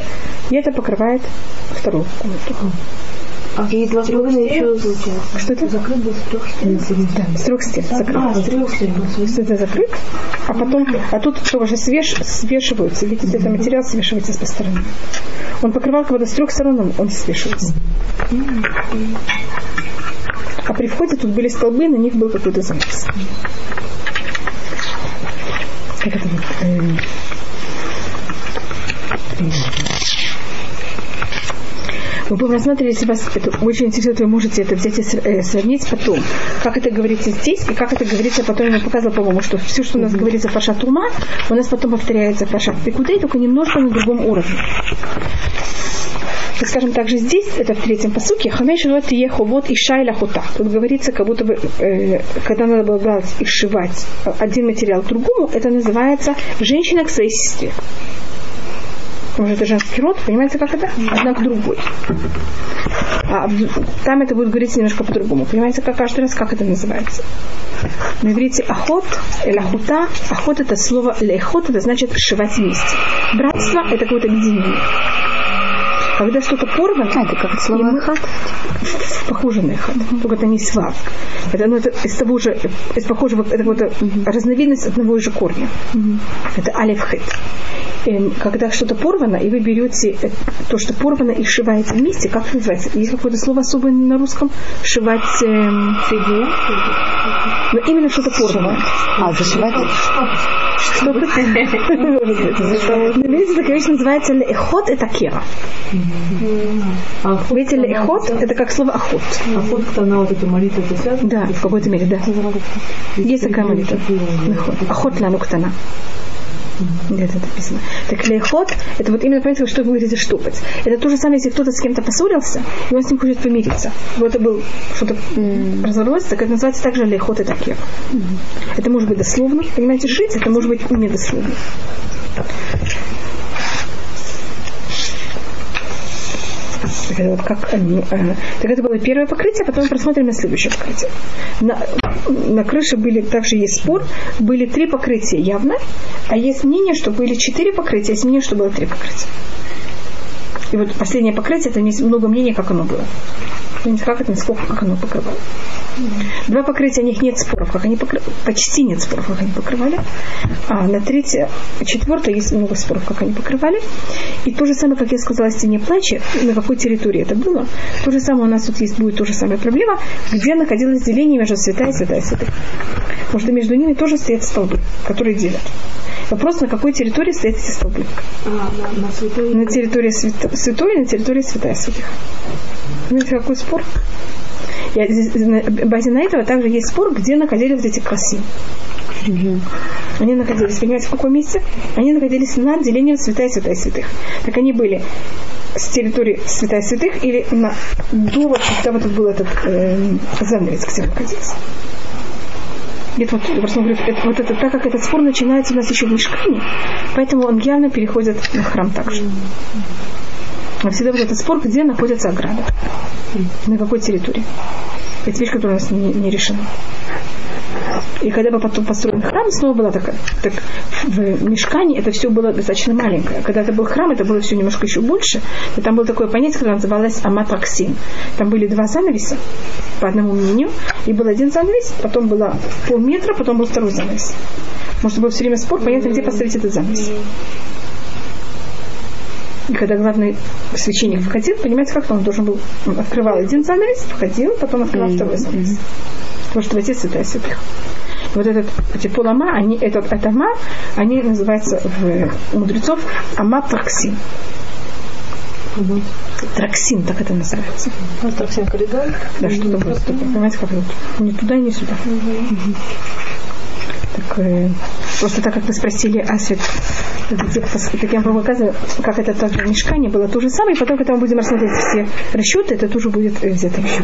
S1: и это покрывает вторую комнату.
S6: А с половиной еще получается.
S1: Что это?
S6: Закрыт был с трех стен.
S1: Да, с трех стен закрыт.
S6: А, с трех
S1: есть это закрыт, а потом, а тут тоже свеж, свешиваются, видите, это материал свешивается с по сторонам. Он покрывал кого-то с трех сторон, он, он свешивается. А при входе тут были столбы, на них был какой-то занавес. Как это вот, Мы будем рассматривать, если вас это очень интересует, вы можете это взять и э, сравнить потом. Как это говорится здесь и как это говорится потом. Я вам показывала, по-моему, что все, что у нас говорится в Пашат Ума, у нас потом повторяется в Пашат Пикудей, только немножко на другом уровне. Так скажем, также здесь, это в третьем посуке, Хамеш Рот Еховод и Шайла Хута. Тут говорится, как будто бы, э, когда надо было брать и сшивать один материал к другому, это называется женщина к своей сестре. Потому что это женский род, понимаете, как это? Одна к другой. А там это будет говориться немножко по-другому. Понимаете, как каждый раз, как это называется? На иврите охот, или охота. Охот это слово, лехот это значит сшивать вместе. Братство это какое-то объединение. Когда что-то порвано,
S2: А, это как слово
S1: мы-
S2: «эхат»?
S1: похоже на эхот, только это не свав. Это, ну, это из того же, из похожего, это вот разновидность одного и же корня. Это алифхет. Эм, Когда что-то порвано, и вы берете э, то, что порвано, и сшиваете вместе, как это называется? Есть какое-то слово особое на русском? Сшивать... эм, но именно что-то порвано.
S2: А, зашивать?
S1: Что это? Видите, такая вещь называется лехот это кера.
S3: А
S1: Видите, лехот это как слово охот.
S3: охот, она вот эта молитва, это связано?
S1: Да, в какой-то мере, да. Есть такая молитва. Охот ляну ктана. Где это написано? Так лехот, это вот именно, понимаете, что вы говорите штопать. Это то же самое, если кто-то с кем-то поссорился, и он с ним хочет помириться. Вот это был что-то разорвалось, так это называется также лехот и такер. Это может быть дословно, понимаете, шить, это может быть не дословно. Так это вот как они, э, так это было первое покрытие, потом просмотрим на следующее покрытие. На, на крыше были, также есть спор, были три покрытия явно, а есть мнение, что были четыре покрытия, есть мнение, что было три покрытия. И вот последнее покрытие, это есть много мнений, как оно было. Как это, насколько, как оно покрывало. Два покрытия, о них нет споров, как они покрывали. Почти нет споров, как они покрывали. А на третье, четвертое есть много споров, как они покрывали. И то же самое, как я сказала, о стене плача, на какой территории это было. То же самое у нас тут есть будет то же самая проблема, где находилось деление между святая святая святых. Потому что между ними тоже стоят столбы, которые делят. Вопрос, на какой территории стоят эти столбы.
S6: А, на, на святой.
S1: На территории свято- святой и на территории святая святых. Знаете, какой спор? Я, здесь, на базе на этого также есть спор, где находились вот эти красы. Они находились, понимаете, в каком месте? Они находились над делением святая святая святых. Так они были с территории святая святых или на, до вот, когда вот был этот э, занавес, где он находился. Нет, вот, просто говорю, это, вот это, так как этот спор начинается у нас еще в мешкане, поэтому он явно переходит на храм также. Но всегда вот этот спор, где находится ограда. На какой территории. Это вещь, которая у нас не, не решена. И когда был потом построен храм, снова была такая, так в мешкане это все было достаточно маленькое. Когда это был храм, это было все немножко еще больше. И там было такое понятие, которое называлось аматраксин. Там были два занавеса, по одному мнению, и был один занавес, потом было полметра, потом был второй занавес. Может, был все время спор, понятно, где поставить этот занавес. И когда главный священник входил, понимаете, как он должен был, открывал один занавес, входил, потом открывал второй занавес. Что войти святая святых. Вот этот, эти полама, они, этот атама, они называются в, у мудрецов ама траксин. Траксин, так это называется.
S3: У нас так всем коридор.
S1: Да, что-то будет такое. Понимаете, как вот ни туда, ни сюда. Так, э, просто так как вы спросили о свет, так я вам показываю, как это тоже мешкание было то же самое, и потом, когда мы будем рассмотреть все расчеты, это тоже будет э, взято в счет.